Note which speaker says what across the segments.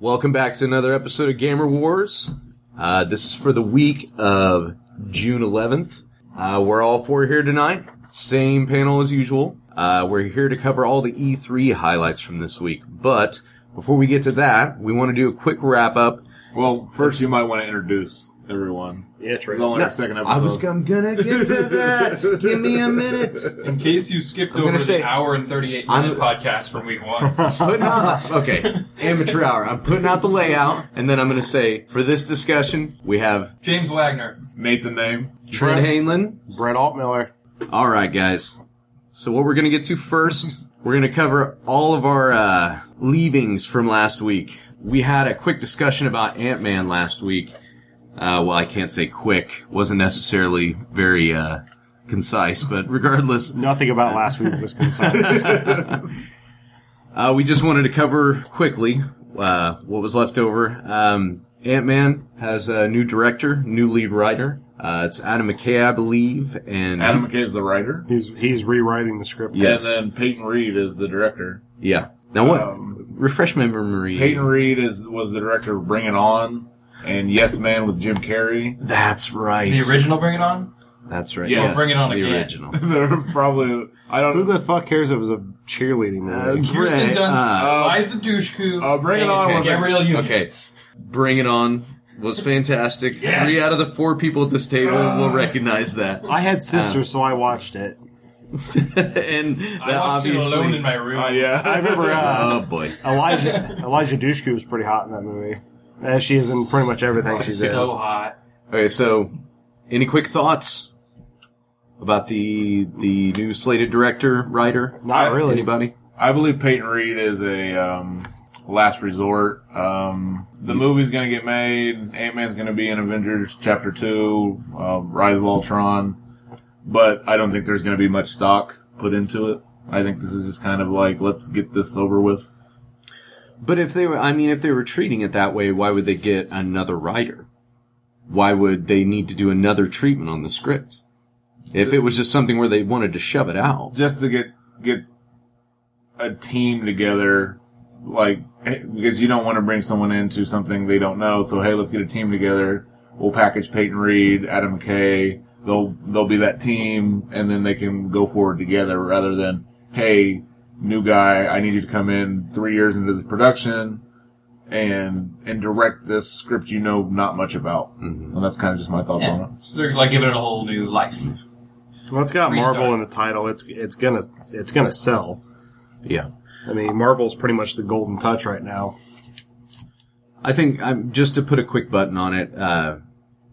Speaker 1: Welcome back to another episode of Gamer Wars. Uh, this is for the week of June 11th. Uh, we're all four here tonight. Same panel as usual. Uh, we're here to cover all the E3 highlights from this week. But before we get to that, we want to do a quick wrap up.
Speaker 2: Well, first you might want to introduce everyone.
Speaker 3: Yeah,
Speaker 2: It's
Speaker 3: true.
Speaker 2: only our second episode.
Speaker 1: I was I'm gonna get to that. Give me a minute.
Speaker 4: In case you skipped
Speaker 1: I'm gonna
Speaker 4: over
Speaker 1: say-
Speaker 4: the hour and 38
Speaker 1: I'm-
Speaker 4: minute podcast from week one.
Speaker 1: Putting out, okay, amateur hour. I'm putting out the layout, and then I'm gonna say for this discussion we have
Speaker 4: James Wagner.
Speaker 2: Nathan name.
Speaker 1: Trent Hanlon,
Speaker 3: Brett Altmiller.
Speaker 1: All right, guys. So what we're gonna get to first, we're gonna cover all of our uh, leavings from last week. We had a quick discussion about Ant Man last week. Uh, well, I can't say quick; wasn't necessarily very uh, concise, but regardless,
Speaker 3: Nothing about last week was concise.
Speaker 1: uh, we just wanted to cover quickly uh, what was left over. Um, Ant Man has a new director, new lead writer. Uh, it's Adam McKay, I believe, and
Speaker 2: Adam McKay is the writer.
Speaker 3: he's he's rewriting the script.
Speaker 1: Yes.
Speaker 2: And then Peyton Reed is the director.
Speaker 1: yeah. Now what?
Speaker 2: Um,
Speaker 1: refresh my memory.
Speaker 2: Peyton Reed is was the director of Bring It On and Yes Man with Jim Carrey.
Speaker 1: That's right.
Speaker 4: The original Bring It On?
Speaker 1: That's right.
Speaker 2: Yeah,
Speaker 1: Yes,
Speaker 4: Bring It On
Speaker 1: the
Speaker 4: again.
Speaker 1: original.
Speaker 2: They're probably I don't
Speaker 3: Who the fuck cares if it was a cheerleading movie?
Speaker 4: Kirsten
Speaker 1: Right,
Speaker 4: Dunst,
Speaker 1: uh,
Speaker 4: Liza Dushku,
Speaker 2: uh, Bring It On was a-
Speaker 4: Gabrielle Union.
Speaker 1: Okay, Bring It On was fantastic.
Speaker 2: Yes.
Speaker 1: Three out of the four people at this table will recognize that,
Speaker 3: I had sisters, so I watched it.
Speaker 1: and that
Speaker 4: I watched it alone in my room.
Speaker 2: Uh, yeah.
Speaker 3: I remember uh,
Speaker 1: oh boy.
Speaker 3: Eliza Eliza Dushku was pretty hot in that movie. As she is in pretty much everything
Speaker 4: Oh,
Speaker 3: she's in.
Speaker 4: so hot.
Speaker 1: Okay, so any quick thoughts about the the new slated director writer?
Speaker 3: Not really.
Speaker 1: Anybody?
Speaker 2: I believe Peyton Reed is a um, last resort. Um, the movie's going to get made. Ant Man's going to be in Avengers Chapter Two, uh, Rise of Ultron, but I don't think there's going to be much stock put into it. I think this is just kind of like let's get this over with.
Speaker 1: But if they were, I mean, if they were treating it that way, why would they get another writer? Why would they need to do another treatment on the script? If it was just something where they wanted to shove it out.
Speaker 2: just to get get a team together, like because you don't want to bring someone into something they don't know. So hey, let's get a team together. We'll package Peyton Reed, Adam McKay. They'll they'll be that team, and then they can go forward together rather than hey, new guy, I need you to come in three years into this production. And and direct this script you know not much about, and that's kind of just my thoughts on it.
Speaker 4: So they're like giving it a whole new life.
Speaker 3: Well, it's got
Speaker 4: Restart.
Speaker 3: Marvel in the title. It's it's gonna it's gonna sell.
Speaker 1: Yeah.
Speaker 3: I mean, Marvel's pretty much the golden touch right now.
Speaker 1: I think um, just to put a quick button on it, uh,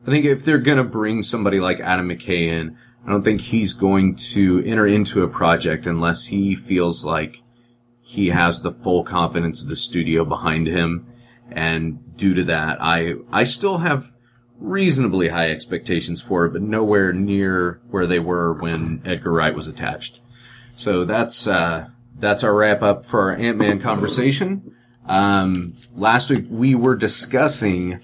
Speaker 1: I think if they're going to bring somebody like Adam McKay in, I don't think he's going to enter into a project unless he feels like he has the full confidence of the studio behind him. And due to that, I I still have reasonably high expectations for it, but nowhere near where they were when Edgar Wright was attached. So that's uh, that's our wrap up for our Ant Man conversation. Um, last week we were discussing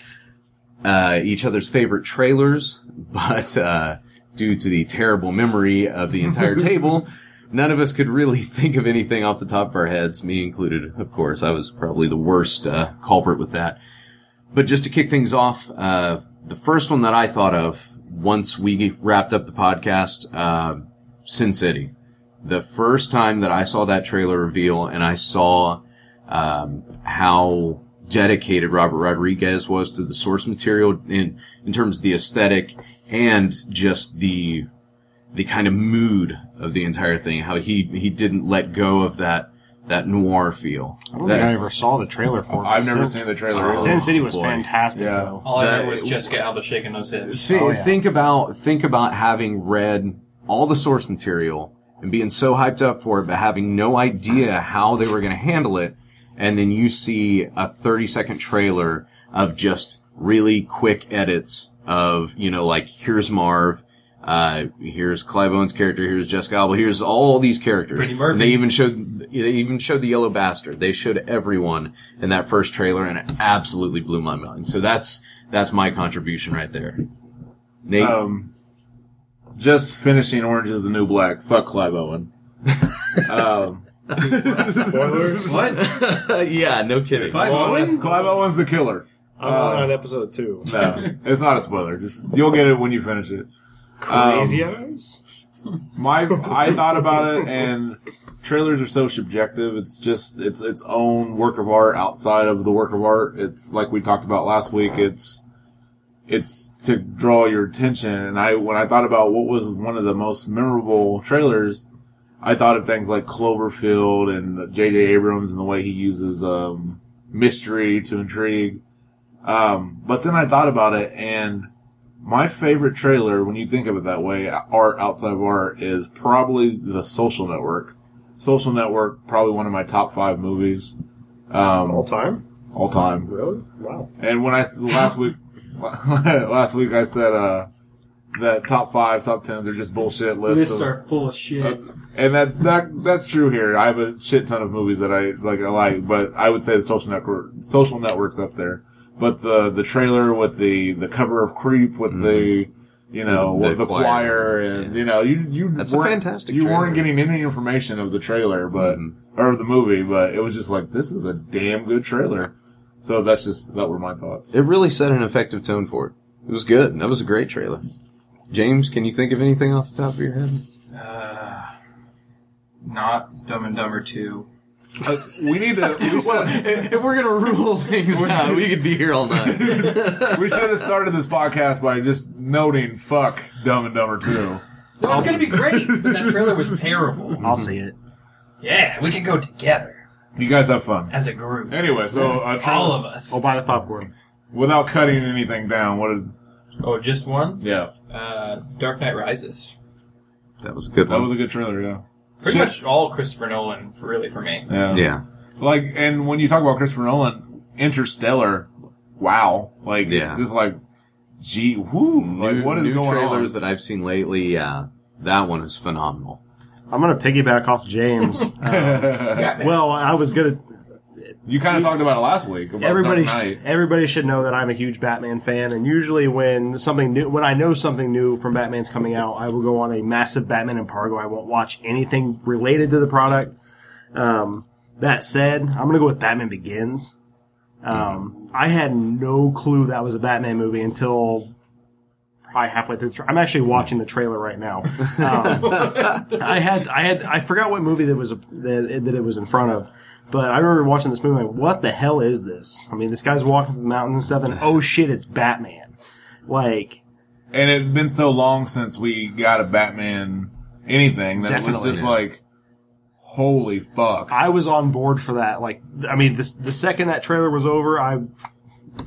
Speaker 1: uh, each other's favorite trailers, but uh, due to the terrible memory of the entire table, none of us could really think of anything off the top of our heads, me included, of course. I was probably the worst uh, culprit with that. But just to kick things off, uh, the first one that I thought of once we wrapped up the podcast, uh, Sin City. The first time that I saw that trailer reveal and I saw um, how dedicated Robert Rodriguez was to the source material in in terms of the aesthetic and just the the kind of mood of the entire thing. How he he didn't let go of that that noir feel.
Speaker 3: I don't
Speaker 1: That-
Speaker 3: think I ever saw the trailer for it.
Speaker 2: I've never seen the trailer.
Speaker 3: Sin oh, City was
Speaker 1: boy.
Speaker 3: fantastic
Speaker 2: Yeah.
Speaker 3: though.
Speaker 4: All I
Speaker 1: That-
Speaker 4: remember was Jessica Alba shaking those hips.
Speaker 1: Thi-
Speaker 3: Oh, yeah.
Speaker 1: Think about think about having read all the source material and being so hyped up for it, but having no idea how they were going to handle it, and then you see a thirty second trailer of just really quick edits of you know like here's Marv. Uh, here's Clive Owen's character. Here's Jessica Alba. Here's all these characters.
Speaker 4: Brittany
Speaker 1: they even showed. They even showed the Yellow Bastard. They showed everyone in that first trailer, and it absolutely blew my mind. So that's that's my contribution right there. Nate,
Speaker 2: Um, just finishing Orange is the New Black. Fuck Clive Owen. um,
Speaker 3: Spoilers.
Speaker 4: What?
Speaker 1: yeah, no kidding.
Speaker 4: Clive Owen?
Speaker 2: Clive Owen's the killer.
Speaker 3: I'm
Speaker 2: Uh,
Speaker 3: on episode two.
Speaker 2: No, it's not a spoiler. Just you'll get it when you finish it.
Speaker 3: Crazy
Speaker 2: Um,
Speaker 3: eyes.
Speaker 2: My, I thought about it, and trailers are so subjective. It's just it's its own work of art outside of the work of art. It's like we talked about last week. It's it's to draw your attention. And I when I thought about what was one of the most memorable trailers, I thought of things like Cloverfield and J.J. Abrams and the way he uses um, mystery to intrigue. Um, but then I thought about it, and my favorite trailer, when you think of it that way, art outside of art, is probably The Social Network. Social Network, probably one of my top five movies um,
Speaker 3: All time?
Speaker 2: all time.
Speaker 3: Really? Wow.
Speaker 2: And when I last week, last week I said uh, that top five, top tens are just bullshit lists.
Speaker 4: Lists
Speaker 2: of-
Speaker 4: are full of shit.
Speaker 2: and that, that that's true here. I have a shit ton of movies that I like. I like, but I would say the social network, social networks up there. But the the trailer with the the cover of Creep with the you know
Speaker 1: The
Speaker 2: with the choir,
Speaker 1: choir,
Speaker 2: and
Speaker 1: yeah.
Speaker 2: you know you you
Speaker 1: That's a fantastic
Speaker 2: You weren't getting any information of the trailer, but
Speaker 1: Mhm.
Speaker 2: or of the movie, but it was just like this is a damn good trailer. So that's just that were my thoughts.
Speaker 1: It really set an effective tone for it. It was good. That was a great trailer. James, can you think of anything off the top of your head?
Speaker 4: Uh, not Dumb and Dumber 2.
Speaker 2: Uh, we need to. We should,
Speaker 1: if we're gonna rule things out, we could be here all night.
Speaker 2: we should have started this podcast by just noting "fuck Dumb and Dumber 2.
Speaker 4: No, it's gonna be great, but that trailer was terrible.
Speaker 3: I'll see it.
Speaker 4: Yeah, we can go together
Speaker 2: You guys have fun.
Speaker 4: as a group.
Speaker 2: Anyway, so uh,
Speaker 4: All of us.
Speaker 3: I'll buy the popcorn.
Speaker 2: without cutting anything down, what did?
Speaker 4: Oh, just one?
Speaker 2: Yeah,
Speaker 4: Uh, Dark Knight Rises.
Speaker 1: That was a good
Speaker 2: that
Speaker 1: one.
Speaker 2: was a good trailer. Yeah,
Speaker 4: Pretty
Speaker 2: Shit.
Speaker 4: much all Christopher Nolan, for, really, for me.
Speaker 2: yeah,
Speaker 1: yeah.
Speaker 2: Like, and when you talk about Christopher Nolan, Interstellar, wow, like,
Speaker 1: Yeah.
Speaker 2: just like, gee, whoo, like,
Speaker 1: new,
Speaker 2: what is
Speaker 1: new
Speaker 2: going
Speaker 1: trailers
Speaker 2: on?
Speaker 1: that I've seen lately? Yeah, that one is phenomenal.
Speaker 3: I'm gonna piggyback off James. Uh, well, I was gonna.
Speaker 2: You kind of talked about it last week. About
Speaker 3: Everybody,
Speaker 2: Knight.
Speaker 3: everybody should know that I'm a huge Batman fan, and usually when something new, when I know something new from Batman's coming out, I will go on a massive Batman embargo. I won't watch anything related to the product. Um, that said, I'm gonna go with Batman Begins. Um, I had no clue that was a Batman movie until probably halfway through. The tra- I'm actually watching the trailer right now. Um, I had, I had, I forgot what movie that was that, that it was in front of. But I remember watching this movie. Like, what the hell is this? I mean, this guy's walking through the mountains and stuff, and oh shit, it's Batman. Like,
Speaker 2: And it's been so long since we got a Batman anything that it was
Speaker 3: Definitely.
Speaker 2: just like, holy fuck.
Speaker 3: I was on board for that. Like, I mean, this, the second that trailer was over, I,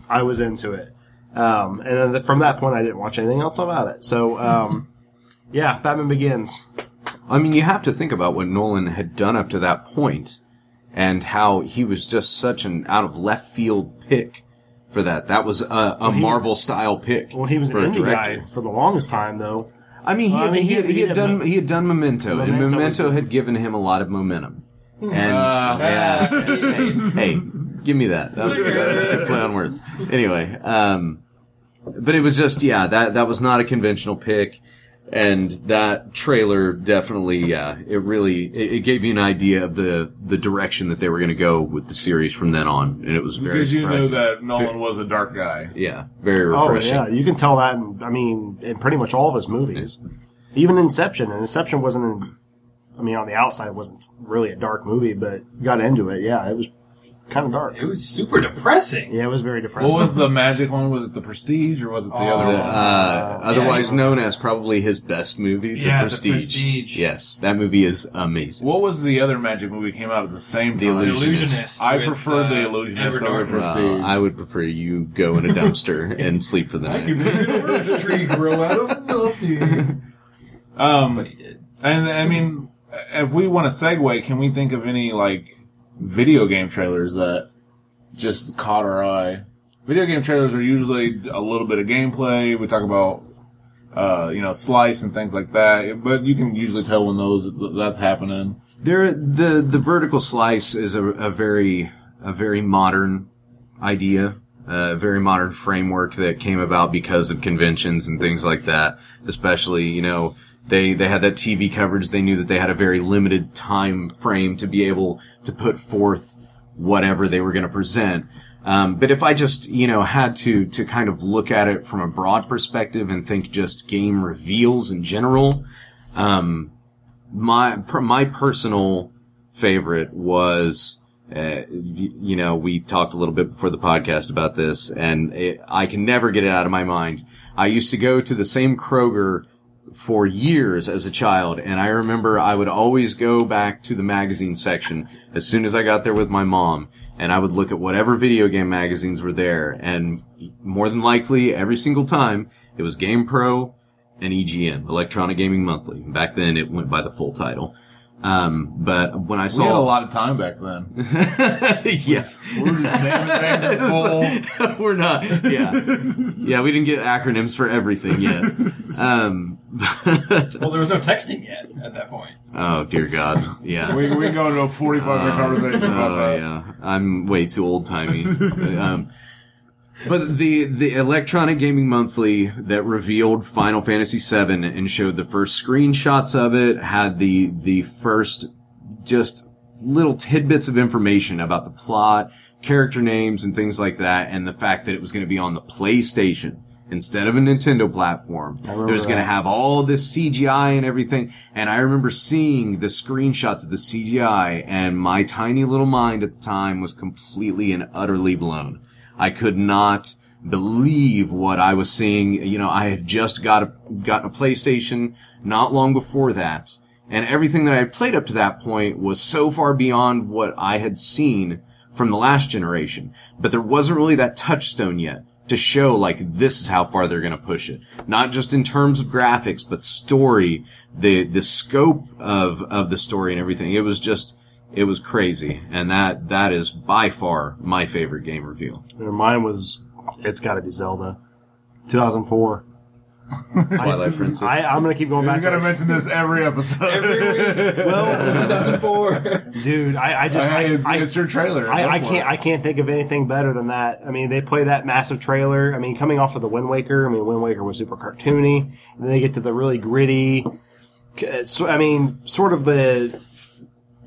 Speaker 3: I was into it. Um, and then the, from that point, I didn't watch anything else about it. So, um, yeah, Batman Begins.
Speaker 1: I mean, you have to think about what Nolan had done up to that point, and how he was just such an out of left field pick for that. That was a, a
Speaker 3: he-
Speaker 1: Marvel style pick.
Speaker 3: Well, he was an indie
Speaker 1: director.
Speaker 3: guy for the longest time, though.
Speaker 1: I mean, he,
Speaker 3: Well, I
Speaker 1: had,
Speaker 3: mean,
Speaker 1: he,
Speaker 3: he
Speaker 1: had, he had
Speaker 3: had
Speaker 1: done
Speaker 3: Mo-
Speaker 1: he had done Memento, and
Speaker 3: Memento was
Speaker 1: Memento had given him a lot of momentum. And
Speaker 2: Uh,
Speaker 1: yeah, hey, hey, hey, give me that. That was, that was a good play on words. Anyway, um, but it was just yeah, that that was not a conventional pick, and that trailer definitely yeah, it really it, it gave you an idea of the the direction that they were going to go with the series from then on, and it was very
Speaker 2: because you knew
Speaker 1: surprising.
Speaker 2: that Nolan was a dark guy.
Speaker 1: yeah, very
Speaker 3: oh,
Speaker 1: refreshing Oh refreshing.
Speaker 3: yeah, you can tell that. In, I mean, in pretty much all of his movies, even Inception. And Inception wasn't. In, I mean, on the outside, it wasn't really a dark movie, but got into it. Yeah, it was kind of dark.
Speaker 4: It was super depressing.
Speaker 3: Yeah, it was very depressing.
Speaker 2: What was the magic one? Was it the Prestige or was it the
Speaker 4: Oh,
Speaker 2: other
Speaker 1: The,
Speaker 2: one?
Speaker 1: uh, otherwise
Speaker 4: yeah.
Speaker 1: known as probably his best movie,
Speaker 4: Yeah,
Speaker 1: The
Speaker 4: The
Speaker 1: Prestige.
Speaker 4: Prestige.
Speaker 1: Yes, that movie is amazing.
Speaker 2: What was the other magic movie came out at the same
Speaker 1: The
Speaker 2: time?
Speaker 4: The
Speaker 1: Illusionist.
Speaker 4: Illusionist.
Speaker 2: I
Speaker 4: with,
Speaker 2: preferred The
Speaker 4: uh,
Speaker 2: Illusionist
Speaker 4: Edward
Speaker 2: over
Speaker 4: Norton.
Speaker 2: Prestige.
Speaker 1: Uh, I would prefer you go in a dumpster and sleep for the night.
Speaker 5: make an orange tree grow out of nothing.
Speaker 2: Um,
Speaker 4: But he did.
Speaker 2: and I mean, if we want to segue, can we think of any like video game trailers that just caught our eye? Video game trailers are usually a little bit of gameplay. We talk about, uh, you know, slice and things like that, but you can usually tell when those that's happening.
Speaker 1: There, the the vertical slice is a, a very a very modern idea, a very modern framework that came about because of conventions and things like that. Especially, you know, They they had that TV coverage. They knew that they had a very limited time frame to be able to put forth whatever they were going to present. Um, but if I just you know had to to kind of look at it from a broad perspective and think just game reveals in general, um, my per, my personal favorite was. Uh, you know, we talked a little bit before the podcast about this, and it, I can never get it out of my mind. I used to go to the same Kroger for years as a child, and I remember I would always go back to the magazine section as soon as I got there with my mom, and I would look at whatever video game magazines were there, and more than likely, every single time, it was Game Pro and EGM, Electronic Gaming Monthly. Back then, it went by the full title. Um, but when I saw,
Speaker 2: We
Speaker 1: saw
Speaker 2: had a lot of time back then.
Speaker 1: yes.
Speaker 2: We were just naming things in full.
Speaker 1: We're not. Yeah. Yeah, we didn't get acronyms for everything yet. Um,
Speaker 6: Well, there was no texting yet at that point.
Speaker 1: oh, dear God. Yeah.
Speaker 2: We, we go into a 45 minute conversation about
Speaker 1: Oh,
Speaker 2: that.
Speaker 1: yeah. I'm way too old timey. um, but the, the Electronic Gaming Monthly that revealed Final Fantasy VII and showed the first screenshots of it had the, the first just little tidbits of information about the plot, character names and things like that, and the fact that it was going to be on the PlayStation instead of a Nintendo platform. It was going to have all this CGI and everything. And I remember seeing the screenshots of the CGI and my tiny little mind at the time was completely and utterly blown. I could not believe what I was seeing. You know, I had just got a, gotten a PlayStation not long before that. And everything that I had played up to that point was so far beyond what I had seen from the last generation. But there wasn't really that touchstone yet to show like this is how far they're going to push it. Not just in terms of graphics, but story, the, the scope of, of the story and everything. It was just, it was crazy. And that, that is by far my favorite game
Speaker 3: review. Mine was, it's got to be Zelda, 2004.
Speaker 1: Twilight Princess.
Speaker 3: I, I'm gonna keep going
Speaker 2: We're
Speaker 3: back.
Speaker 2: going to
Speaker 3: to
Speaker 2: mention this every episode.
Speaker 3: well,
Speaker 5: 2004.
Speaker 3: dude, I, I just, I,
Speaker 2: it's,
Speaker 3: I,
Speaker 2: it's your trailer.
Speaker 3: I,
Speaker 2: Go
Speaker 3: I
Speaker 2: for
Speaker 3: can't. I can't think of anything better than that. I mean, they play that massive trailer. I mean, coming off of the Wind Waker. I mean, Wind Waker was super cartoony. And then they get to the really gritty. c- So, I mean, sort of the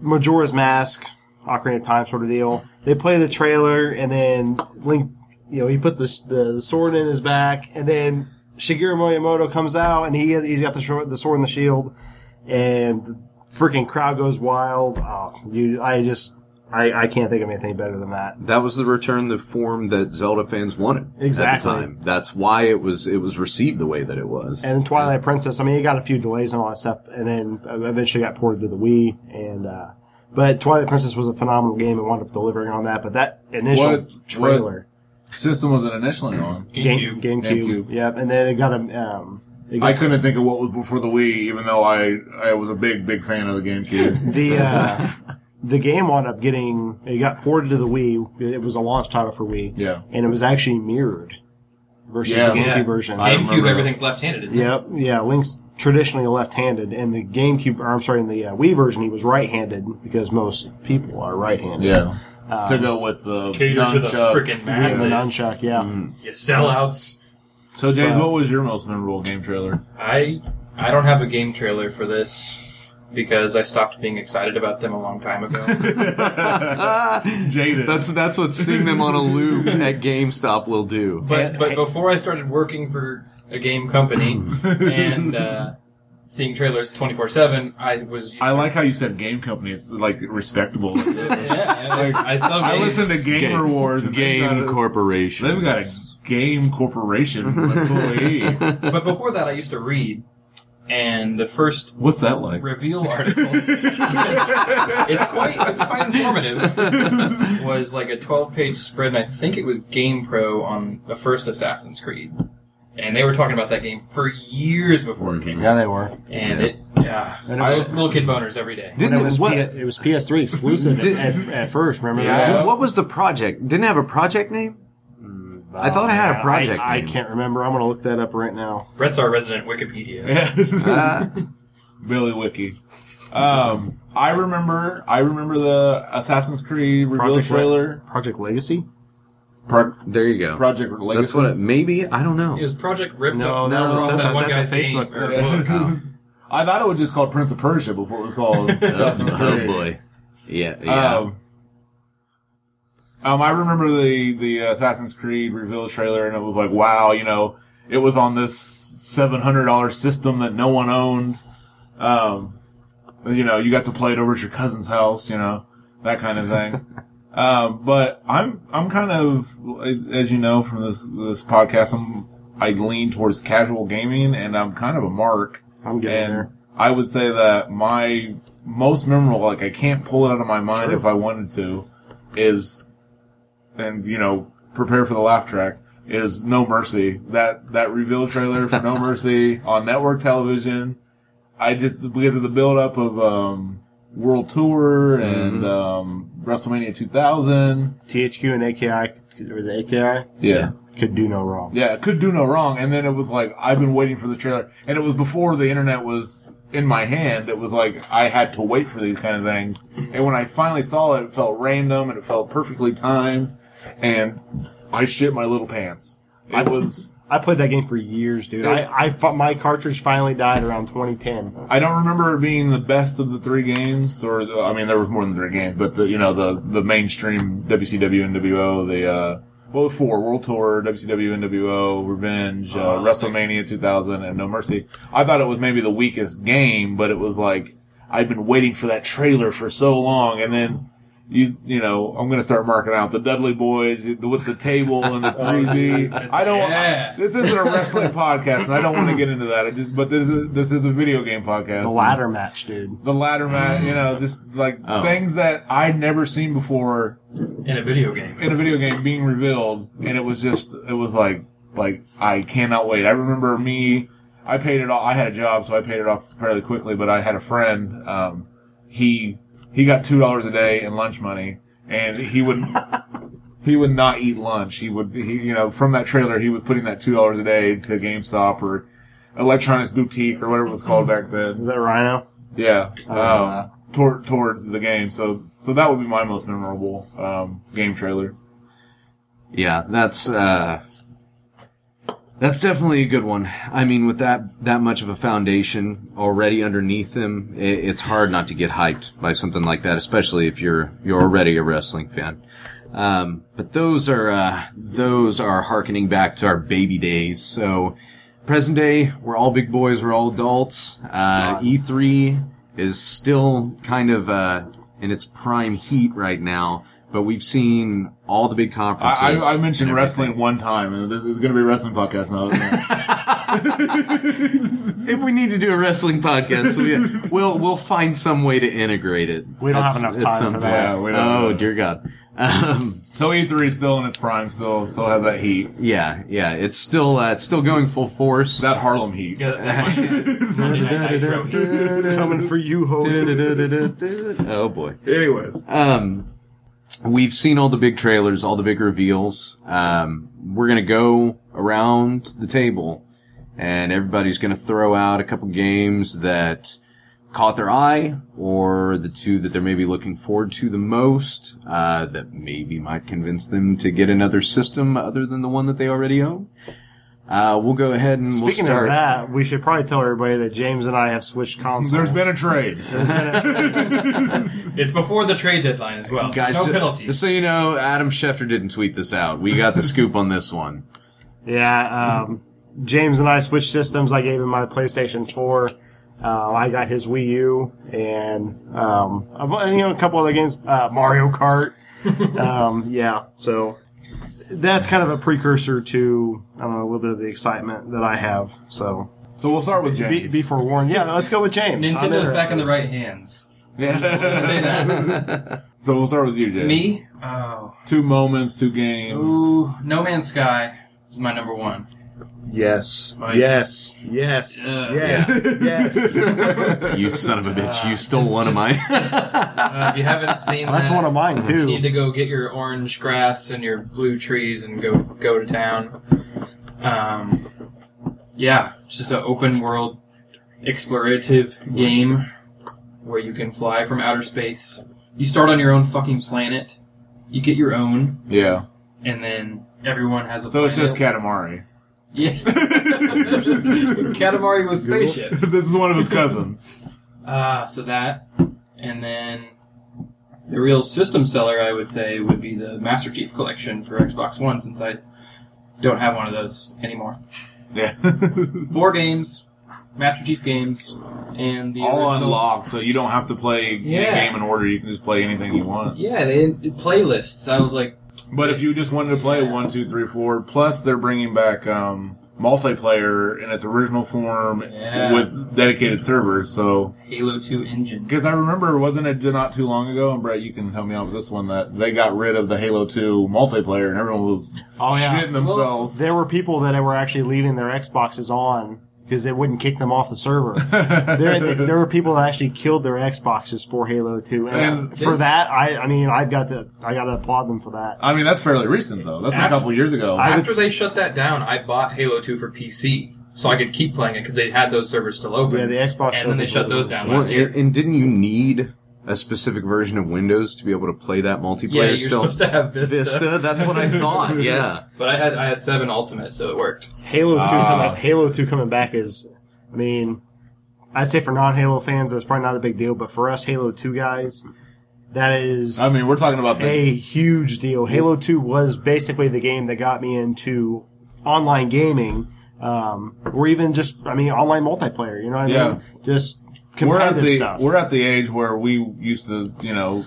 Speaker 3: Majora's Mask, Ocarina of Time sort of deal. They play the trailer, and then Link, you know, he puts the the sword in his back, and then Shigeru Miyamoto comes out, and he he's got the sword, the sword and the shield, and the freaking crowd goes wild. Oh, you, I just. I, I can't think of anything better than that.
Speaker 1: That was the return the form that Zelda fans wanted
Speaker 3: Exactly.
Speaker 1: at the time. That's why it was it was received the way that it was.
Speaker 3: And Twilight Princess, I mean, it got a few delays and all that stuff, and then eventually got ported to the Wii. And uh, but Twilight Princess was a phenomenal game and wound up delivering on that. But that initial
Speaker 2: What-
Speaker 3: trailer,
Speaker 2: System was it initially on?
Speaker 3: Game,
Speaker 6: GameCube.
Speaker 3: GameCube,
Speaker 2: GameCube.
Speaker 3: yep, and then it got a. Um,
Speaker 2: I couldn't think of what was before the Wii, even though I I was a big big fan of the GameCube.
Speaker 3: the uh, the game wound up getting it got ported to the Wii. It was a launch title for Wii,
Speaker 2: Yeah.
Speaker 3: and it was actually mirrored versus
Speaker 2: Yeah.
Speaker 3: the GameCube
Speaker 6: Yeah.
Speaker 3: version.
Speaker 2: I
Speaker 6: GameCube, everything's left-handed, isn't it?
Speaker 3: Yep, yeah. Link's traditionally left-handed, and the GameCube, or I'm sorry, in the uh, Wii version, he was right-handed because most people are right-handed.
Speaker 2: Yeah. Um, to go with the
Speaker 6: Cater to the
Speaker 2: nunchuck.
Speaker 6: freaking
Speaker 3: Yeah,
Speaker 6: masses.
Speaker 3: the nunchuck, yeah. Mm.
Speaker 6: You sellouts.
Speaker 2: So James,
Speaker 3: Wow.
Speaker 2: Uh, what was your most memorable game trailer?
Speaker 6: I I don't have a game trailer for this because I stopped being excited about them a long time ago.
Speaker 2: Jaded.
Speaker 1: that's that's what seeing them on a loop at GameStop will do.
Speaker 6: But but before I started working for a game company and uh, seeing trailers twenty four seven, I was.
Speaker 2: I like how you said game company. It's like respectable.
Speaker 6: Yeah, I, I sell
Speaker 2: I
Speaker 6: games.
Speaker 2: listen to Gamer
Speaker 1: Game-
Speaker 2: Wars. And they've
Speaker 1: Game
Speaker 2: a-
Speaker 1: Corporation.
Speaker 2: They've got a game corporation employee.
Speaker 6: But before that, I used to read, and the first
Speaker 2: What's that like?
Speaker 6: reveal article. it's quite it's quite informative. was like a twelve page spread, and I think it was game pro on the first Assassin's Creed, and they were talking about that game for years before it mm-hmm. came
Speaker 3: Yeah,
Speaker 6: out,
Speaker 3: they were.
Speaker 6: and it yeah,
Speaker 3: And it
Speaker 6: I,
Speaker 3: was-
Speaker 6: little kid boners every day.
Speaker 1: Didn't
Speaker 3: it was,
Speaker 1: what,
Speaker 3: P- it was PS3 exclusive
Speaker 1: Did-
Speaker 3: at, at, at first. Remember
Speaker 2: Yeah.
Speaker 3: that?
Speaker 1: what was the project? Didn't it have a project name? I thought I had a project
Speaker 3: I, I
Speaker 1: name.
Speaker 3: can't remember. I'm going to look that up right now.
Speaker 6: Brett's our resident Wikipedia.
Speaker 1: Uh,
Speaker 2: Billy Wiki. Um, I remember. I remember the Assassin's Creed reveal
Speaker 3: Project
Speaker 2: trailer.
Speaker 3: Project Legacy?
Speaker 2: Pro-
Speaker 1: there you go.
Speaker 2: Project Legacy.
Speaker 1: That's what it, maybe I don't know.
Speaker 6: It was Project Ripped
Speaker 3: No,
Speaker 6: Up.
Speaker 3: that was-
Speaker 6: off
Speaker 3: that's
Speaker 6: that
Speaker 3: a-
Speaker 6: one
Speaker 3: that's a
Speaker 6: guy's
Speaker 3: Facebook-
Speaker 6: game, or
Speaker 3: that's a-
Speaker 6: book.
Speaker 2: I thought it was just called Prince of Persia before it was called Assassin's
Speaker 1: oh
Speaker 2: Creed.
Speaker 1: boy. Yeah, yeah.
Speaker 2: Um, um, I remember the the Assassin's Creed reveal trailer, and it was like, wow, you know, it was on this seven hundred dollar system that no one owned. Um, you know, you got to play it over at your cousin's house, you know, that kind of thing. um, but I'm I'm kind of, as you know from this this podcast, I'm I lean towards casual gaming, and I'm kind of a mark.
Speaker 3: I'm getting
Speaker 2: And
Speaker 3: there.
Speaker 2: I would say that my most memorable, like I can't pull it out of my mind if I wanted to, is, and you know, prepare for the laugh track, is No Mercy. That, that reveal trailer for No Mercy on network television. I just, because of the build up of, um, World Tour and, um, WrestleMania 2000.
Speaker 3: THQ and AKI, there was it AKI?
Speaker 2: Yeah.
Speaker 3: Could do no wrong.
Speaker 2: Yeah, could do no wrong. And then it was like, I've been waiting for the trailer. And it was before the internet was in my hand. It was like, I had to wait for these kind of things. And when I finally saw it, it felt random and it felt perfectly timed. And I shit my little pants. I was,
Speaker 3: I played that game for years, dude. I, I fought, my cartridge finally died around 2010.
Speaker 2: I don't remember it being the best of the three games, or, the- I mean, there was more than three games, but the, you know, the, the mainstream WCW, NWO, the, uh, well, the four, World Tour, WCW, NWO, Revenge, uh, WrestleMania 2000, and No Mercy. I thought it was maybe the weakest game, but it was like, I'd been waiting for that trailer for so long, and then, you, you know, I'm gonna start marking out the Dudley Boys with the table and the 3D. I don't,
Speaker 6: Yeah.
Speaker 2: this isn't a wrestling podcast, and I don't want to get into that. I just, but this is, this is a video game podcast.
Speaker 3: The ladder match, dude.
Speaker 2: the ladder match, you know, just like
Speaker 1: Oh.
Speaker 2: things that I'd never seen before
Speaker 6: in a video game.
Speaker 2: in a video game being revealed, and it was just, it was like, like I cannot wait. I remember me, I paid it off. I had a job, so I paid it off fairly quickly. But I had a friend, um, he he got two dollars a day in lunch money, and he would. He would not eat lunch. He would, he, you know, from that trailer, he was putting that two dollars a day to GameStop or Electronics Boutique or whatever it was called back then.
Speaker 3: Is that Rhino?
Speaker 2: Yeah, um, toward towards the game. So so that would be my most memorable um, game trailer.
Speaker 1: Yeah, that's uh that's definitely a good one. I mean, with that that much of a foundation already underneath them, i it's hard not to get hyped by something like that, especially if you're you're already a wrestling fan. Um, but those are uh, those are harkening back to our baby days. So present day, we're all big boys, we're all adults. Uh, E3 is still kind of uh, in its prime heat right now. But we've seen all the big conferences.
Speaker 2: I, I, I mentioned wrestling one time, and this is going to be a wrestling podcast now.
Speaker 1: If we need to do a wrestling podcast, so we'll we'll find some way to integrate it.
Speaker 3: We don't
Speaker 1: at
Speaker 3: have enough time for
Speaker 1: point.
Speaker 3: that.
Speaker 2: Yeah, we don't.
Speaker 1: Oh dear God. Um,
Speaker 2: so E3 is still in its prime, still still has that heat,
Speaker 1: yeah, yeah. It's still uh, it's still going full force.
Speaker 2: that Harlem heat.
Speaker 6: Get it? Monday Night Nitro.
Speaker 3: Coming for you, Hogan.
Speaker 1: oh boy.
Speaker 2: Anyways,
Speaker 1: Um, we've seen all the big trailers, all the big reveals. Um, we're gonna go around the table, and everybody's gonna throw out a couple games that caught their eye, or the two that they're maybe looking forward to the most, uh, that maybe might convince them to get another system other than the one that they already own. Uh, we'll go ahead and we'll
Speaker 3: Speaking
Speaker 1: start.
Speaker 3: of that, we should probably tell everybody that James and I have switched consoles.
Speaker 2: there's been a trade.
Speaker 6: It's before the trade deadline as well. So
Speaker 1: Guys,
Speaker 6: no
Speaker 1: ju-
Speaker 6: penalties.
Speaker 1: just so you know, Adam Schefter didn't tweet this out. We got the scoop on this one.
Speaker 3: Yeah, um, James and I switched systems. I gave him my PlayStation 4. Uh, I got his Wii U and, um, you know, a couple other games, uh, Mario Kart. um, yeah, so that's kind of a precursor to, I know, a little bit of the excitement that I have. So
Speaker 2: So we'll start with James.
Speaker 3: be, be forewarned. Yeah, let's go with James.
Speaker 6: Nintendo's back in the right hands.
Speaker 2: Yeah.
Speaker 6: Say that.
Speaker 2: so we'll start with you, James.
Speaker 6: Me? Oh.
Speaker 2: Two moments, two games.
Speaker 6: Ooh, No Man's Sky is my number one.
Speaker 3: Yes.
Speaker 6: Mike.
Speaker 3: Yes. Yes.
Speaker 6: Uh,
Speaker 3: yes. Yes.
Speaker 1: You son of a bitch! You stole one of mine.
Speaker 6: Uh, if you haven't seen
Speaker 3: That's
Speaker 6: that,
Speaker 3: one of mine too.
Speaker 6: you need to go get your orange grass and your blue trees and go go to town. Um, yeah, it's just an open world explorative game where you can fly from outer space. You start on your own fucking planet. You get your own,
Speaker 2: Yeah.
Speaker 6: and then everyone has a.
Speaker 2: So it's
Speaker 6: planet.
Speaker 2: just Katamari.
Speaker 6: Yeah. Katamari with spaceships.
Speaker 2: this is one of his cousins.
Speaker 6: Uh, so that, and then the real system seller, I would say, would be the Master Chief Collection for Xbox One, since I don't have one of those anymore.
Speaker 2: Yeah.
Speaker 6: Four games, Master Chief games, and the
Speaker 2: All
Speaker 6: original-
Speaker 2: unlocked, so you don't have to play
Speaker 6: Yeah.
Speaker 2: a game in order. You can just play anything you want.
Speaker 6: Yeah, they did playlists. I was like,
Speaker 2: But if you just wanted to play one, two, three, four, plus they're bringing back um, multiplayer in its original form
Speaker 6: Yeah.
Speaker 2: with dedicated servers. So,
Speaker 6: Halo 2 engine.
Speaker 2: because I remember, wasn't it not too long ago? And Brett, you can help me out with this one that they got rid of the Halo 2 multiplayer, and everyone was
Speaker 3: Oh, yeah.
Speaker 2: shitting themselves.
Speaker 3: There were people that were actually leaving their Xboxes on because they wouldn't kick them off the server. there, there were people that actually killed their Xboxes for Halo 2. And,
Speaker 2: And-
Speaker 3: for that, I, I mean, I've got to, I got to applaud them for that.
Speaker 2: I mean, that's fairly recent though. That's a couple years ago.
Speaker 6: After
Speaker 3: s-
Speaker 6: they shut that down, I bought Halo 2 for PC. So I could keep playing it because they had those servers still open.
Speaker 3: Yeah, the Xbox
Speaker 6: And then they shut those down last year.
Speaker 1: and, and didn't you need a specific version of Windows to be able to play that multiplayer
Speaker 6: Yeah, you're
Speaker 1: still?
Speaker 6: supposed to have Vista.
Speaker 1: Vista, that's what I thought. Yeah.
Speaker 6: But I had I had seven Ultimate, so it worked.
Speaker 3: Halo 2
Speaker 2: Ah.
Speaker 3: coming, Halo 2 coming back is, I mean, I'd say for non-Halo fans, that's probably not a big deal, but for us Halo 2 guys, that is
Speaker 2: I mean, we're talking about the,
Speaker 3: a huge deal. Halo 2 was basically the game that got me into online gaming, um, or even just, I mean, online multiplayer, you know what I
Speaker 2: Yeah.
Speaker 3: mean? Just
Speaker 2: we're at the
Speaker 3: stuff.
Speaker 2: we're at the age where we used to, you know,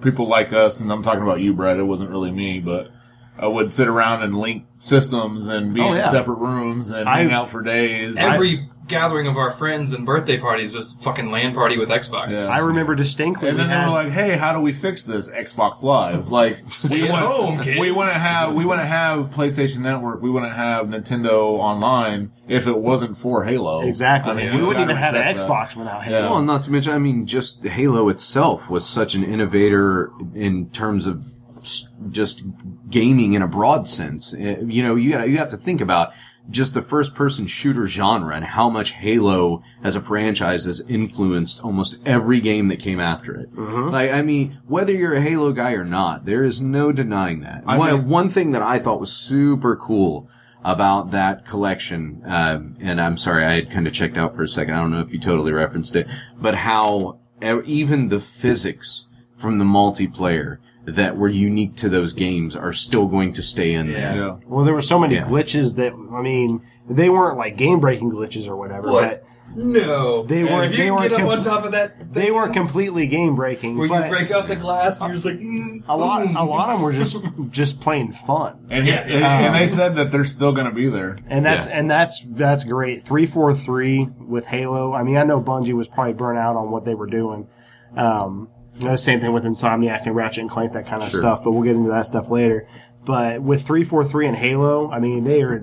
Speaker 2: people like us, and I'm talking about you, Brett. It wasn't really me, but I would sit around and link systems and be
Speaker 3: Oh,
Speaker 2: in
Speaker 3: yeah.
Speaker 2: separate rooms and
Speaker 3: I-
Speaker 2: hang out for days.
Speaker 6: Every gathering of our friends and birthday parties was fucking LAN party with Xbox.
Speaker 2: Yeah.
Speaker 3: I remember distinctly.
Speaker 2: and then
Speaker 3: we
Speaker 2: they
Speaker 3: had,
Speaker 2: were like, "Hey, how do we fix this Xbox Live? Like, we want
Speaker 6: home, kids."
Speaker 2: we want to have we want to have PlayStation Network. We want to have Nintendo Online. If it wasn't for Halo,
Speaker 3: exactly.
Speaker 2: I mean,
Speaker 3: we wouldn't
Speaker 2: gotta
Speaker 3: even have an
Speaker 2: respect that.
Speaker 3: Xbox without Halo.
Speaker 2: Yeah.
Speaker 1: Well, not to mention, I mean, just Halo itself was such an innovator in terms of s- just gaming in a broad sense. Eh, You know, you got you have to think about just the first person shooter genre and how much Halo as a franchise has influenced almost every game that came after it. Like, I mean, whether you're a Halo guy or not, there is no denying that.
Speaker 2: I
Speaker 1: one,
Speaker 2: mean-
Speaker 1: one thing that I thought was super cool about that collection, um, and I'm sorry, I had kind of checked out for a second. I don't know if you totally referenced it, but how even the physics from the multiplayer that were unique to those games are still going to stay in there.
Speaker 2: Yeah.
Speaker 3: Well, there were so many
Speaker 1: Yeah.
Speaker 3: glitches that I mean, they weren't like game breaking glitches or whatever, but
Speaker 6: No.
Speaker 3: They weren't-
Speaker 6: If
Speaker 3: they
Speaker 6: you
Speaker 3: weren't
Speaker 6: get up on top of that,
Speaker 3: they weren't completely game breaking.
Speaker 6: where
Speaker 3: but
Speaker 6: you break out the glass and you're just like, mm,
Speaker 3: a lot,
Speaker 6: boom.
Speaker 3: a lot of them were just just plain fun.
Speaker 2: And, he,
Speaker 6: Yeah.
Speaker 2: and, and they said that they're still going to be there.
Speaker 3: And that's
Speaker 1: Yeah.
Speaker 3: and that's that's great. Three four three with Halo. I mean, I know Bungie was probably burnt out on what they were doing. Um, you same thing with Insomniac and Ratchet and Clank, that kind of
Speaker 1: Sure.
Speaker 3: stuff. But we'll get into that stuff later. But with three four three and Halo, I mean, they are.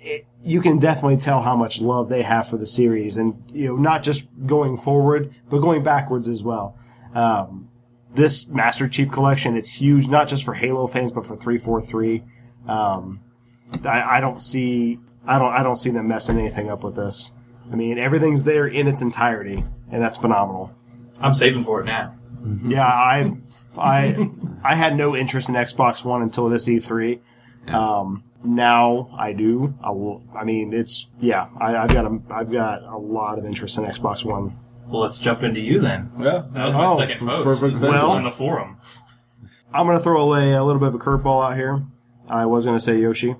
Speaker 3: It, you can definitely tell how much love they have for the series, and you know, not just going forward, but going backwards as well. Um, this Master Chief Collection, it's huge, not just for Halo fans, but for three four three. Um, I, I don't see I don't I don't see them messing anything up with this. I mean, everything's there in its entirety, and that's phenomenal.
Speaker 6: I'm saving for it now.
Speaker 3: Yeah, I I I had no interest in Xbox One until this E3. Um, now I do. I will. I mean, it's yeah. I, I've got a I've got a lot of interest in Xbox One.
Speaker 6: Well, let's jump into you then.
Speaker 2: Yeah.
Speaker 6: That was my
Speaker 3: Oh,
Speaker 6: second post.
Speaker 2: perfect segue.
Speaker 3: Well-
Speaker 6: on the forum.
Speaker 3: I'm gonna throw away a little bit of a curveball out here. I was gonna say Yoshi.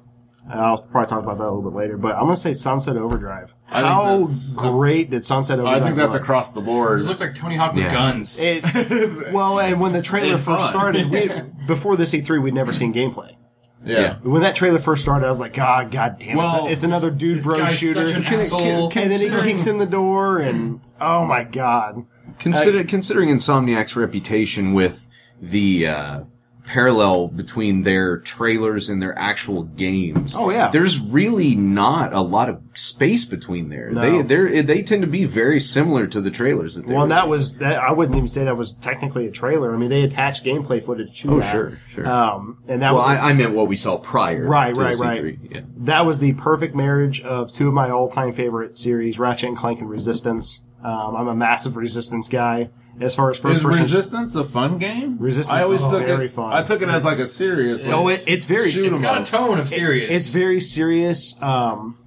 Speaker 3: And I'll probably talk about that a little bit later, but I'm gonna say Sunset Overdrive.
Speaker 2: I think
Speaker 3: How
Speaker 2: that's-
Speaker 3: great did Sunset Overdrive?
Speaker 2: I think that's
Speaker 3: look?
Speaker 2: across the board.
Speaker 6: It looks like Tony Hawk with
Speaker 1: Yeah.
Speaker 6: guns.
Speaker 3: It, well, and when the trailer
Speaker 1: And
Speaker 3: first
Speaker 1: fun.
Speaker 3: started, we, before this E3, we'd never seen gameplay.
Speaker 2: yeah.
Speaker 3: When that trailer first started, I was like, God, God damn it!
Speaker 2: Well,
Speaker 3: it's another dude
Speaker 6: this
Speaker 3: bro
Speaker 6: guy's
Speaker 3: shooter.
Speaker 6: such an
Speaker 3: and
Speaker 6: asshole.
Speaker 3: then he kicks in the door, and oh my God!
Speaker 1: Consider, considering Insomniac's reputation with the uh, parallel between their trailers and their actual games.
Speaker 3: Oh, yeah.
Speaker 1: there's really not a lot of space between there.
Speaker 3: No.
Speaker 1: They they they tend to be very similar to the trailers that they
Speaker 3: Well, and that was that. I wouldn't even say that was technically a trailer. I mean, they attached gameplay footage to
Speaker 1: Oh,
Speaker 3: that.
Speaker 1: sure, sure.
Speaker 3: Um, and that
Speaker 1: Well,
Speaker 3: was
Speaker 1: I, I meant what we saw prior.
Speaker 3: Right, right,
Speaker 1: E3.
Speaker 3: right.
Speaker 1: Yeah.
Speaker 3: that was the perfect marriage of two of my all-time favorite series, Ratchet and Clank and Resistance. Um, I'm a massive Resistance guy. As far as first
Speaker 2: Is
Speaker 3: person,
Speaker 2: Resistance a fun game?
Speaker 3: Resistance
Speaker 2: I always
Speaker 3: is
Speaker 2: took
Speaker 3: very
Speaker 2: it,
Speaker 3: fun.
Speaker 2: I took it as like a serious. Like,
Speaker 3: oh, it, it's very
Speaker 2: Shoot 'em
Speaker 6: It's got a
Speaker 2: up.
Speaker 6: tone of serious.
Speaker 3: It's very serious. Um,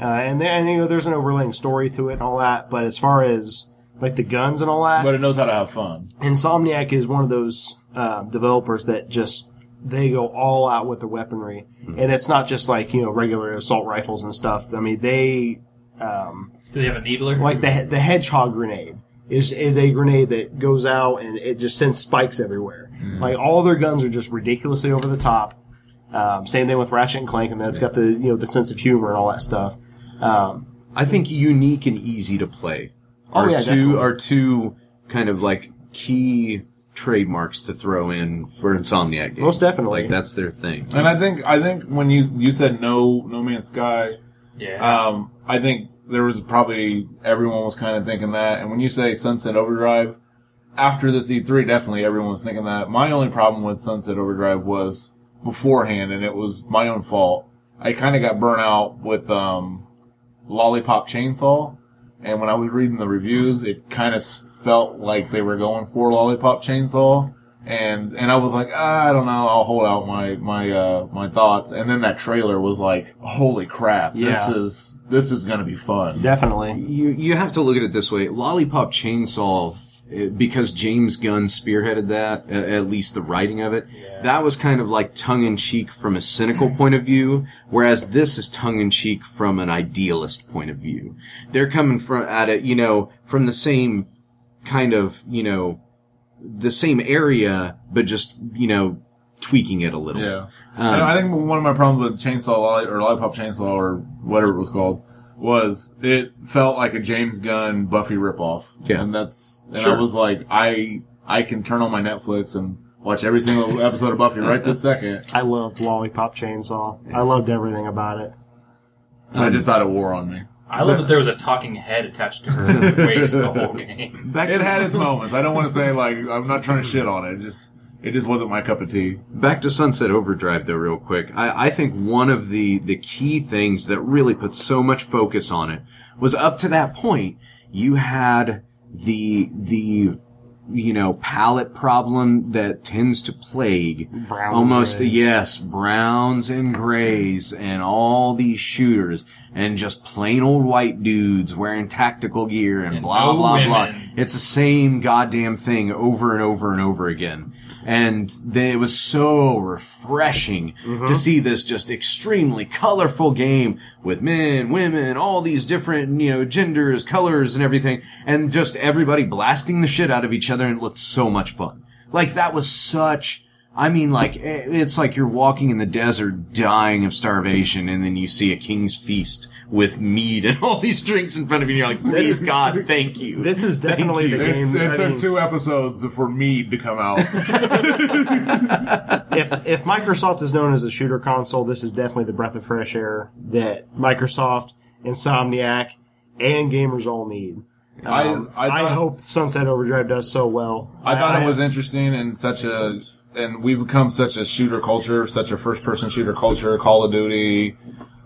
Speaker 3: uh, and then you know, there's an overlaying story to it and all that. But as far as like the guns and all that,
Speaker 2: but it knows how to have fun.
Speaker 3: Insomniac is one of those uh, developers that just they go all out with the weaponry, and it's not just like you know regular assault rifles and stuff. I mean, they um,
Speaker 6: Do they have a needler?
Speaker 3: like the the hedgehog grenade is is a grenade that goes out and it just sends spikes everywhere. Like all their guns are just ridiculously over the top. Um, same thing with Ratchet and Clank, and then it's got the you know the sense of humor and all that stuff. Um,
Speaker 1: I think unique and easy to play
Speaker 3: Oh,
Speaker 1: are
Speaker 3: yeah,
Speaker 1: two
Speaker 3: definitely.
Speaker 1: are two kind of like key trademarks to throw in for Insomniac games.
Speaker 3: Most definitely.
Speaker 1: like that's their thing.
Speaker 2: And I think I think when you you said no No Man's Sky,
Speaker 6: yeah.
Speaker 2: um, I think there was probably everyone was kind of thinking that. And when you say Sunset Overdrive, after this E3, definitely everyone was thinking that. My only problem with Sunset Overdrive was beforehand, and it was my own fault. I kind of got burnt out with um, Lollipop Chainsaw, and when I was reading the reviews, it kind of felt like they were going for Lollipop Chainsaw. And and I was like, ah, I don't know, I'll hold out my my uh, my thoughts. And then that trailer was like, holy crap, this is this is gonna be fun.
Speaker 3: definitely.
Speaker 1: You you have to look at it this way: Lollipop Chainsaw, eh, because James Gunn spearheaded that, at least the writing of it. That was kind of like tongue in cheek from a cynical point of view, whereas this is tongue in cheek from an idealist point of view. They're coming from at it, you know, from the same kind of, you know, the same area, but just you know, tweaking it a little.
Speaker 2: Yeah.
Speaker 1: Um,
Speaker 2: I think one of my problems with Chainsaw Lolli- or Lollipop Chainsaw or whatever it was called was it felt like a James Gunn Buffy ripoff.
Speaker 1: Yeah.
Speaker 2: And that's, and
Speaker 1: Sure.
Speaker 2: I was like, I, I can turn on my Netflix and watch every single episode of Buffy right this second.
Speaker 3: I loved Lollipop Chainsaw. I loved everything about it.
Speaker 2: And I just thought it wore on me.
Speaker 6: I love that there was a talking head attached to her waist the whole game.
Speaker 1: Back
Speaker 2: It
Speaker 1: to-
Speaker 2: had its moments. I don't want to say like, I'm not trying to shit on it. It just, it just wasn't my cup of tea.
Speaker 1: Back to Sunset Overdrive though, real quick. I, I think one of the, the key things that really put so much focus on it was up to that point, you had the, the, you know, palette problem that tends to plague
Speaker 3: Brown
Speaker 1: almost,
Speaker 3: grays.
Speaker 1: yes, browns and grays and all these shooters and just plain old white dudes wearing tactical gear and,
Speaker 6: And
Speaker 1: blah,
Speaker 6: no
Speaker 1: blah, blah. It's the same goddamn thing over and over and over again. And then it was so refreshing
Speaker 3: Mm-hmm.
Speaker 1: to see this just extremely colorful game with men, women, all these different, you know, genders, colors and everything. And just everybody blasting the shit out of each other and it looked so much fun. Like that was such, I mean, like, eh, it's like you're walking in the desert dying of starvation and then you see a king's feast with mead and all these drinks in front of you and you're like, please God, thank you.
Speaker 3: This is
Speaker 1: Thank
Speaker 3: definitely
Speaker 1: you.
Speaker 3: the
Speaker 2: It,
Speaker 3: game.
Speaker 2: it
Speaker 3: I
Speaker 2: took
Speaker 3: mean,
Speaker 2: two episodes for Mead to come out.
Speaker 3: if if Microsoft is known as a shooter console, this is definitely the breath of fresh air that Microsoft, Insomniac, and gamers all need.
Speaker 2: I,
Speaker 3: Um,
Speaker 2: I,
Speaker 3: I,
Speaker 2: thought-
Speaker 3: hope Sunset Overdrive does so well.
Speaker 2: I thought it was interesting and such a, and we've become such a shooter culture, such a first person shooter culture, Call of Duty,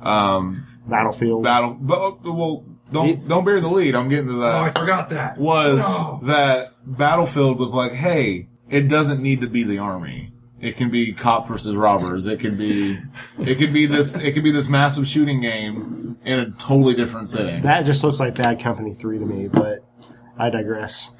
Speaker 2: um,
Speaker 3: Battlefield.
Speaker 2: Battle, but, well, don't, don't bury the lead. I'm getting to that.
Speaker 6: Oh, I forgot that.
Speaker 2: was
Speaker 6: No.
Speaker 2: that Battlefield was like, hey, it doesn't need to be the army. It can be cop versus robbers. It can be, it could be this, it could be this massive shooting game in a totally different setting.
Speaker 3: that just looks like Bad Company 3 to me, but I digress.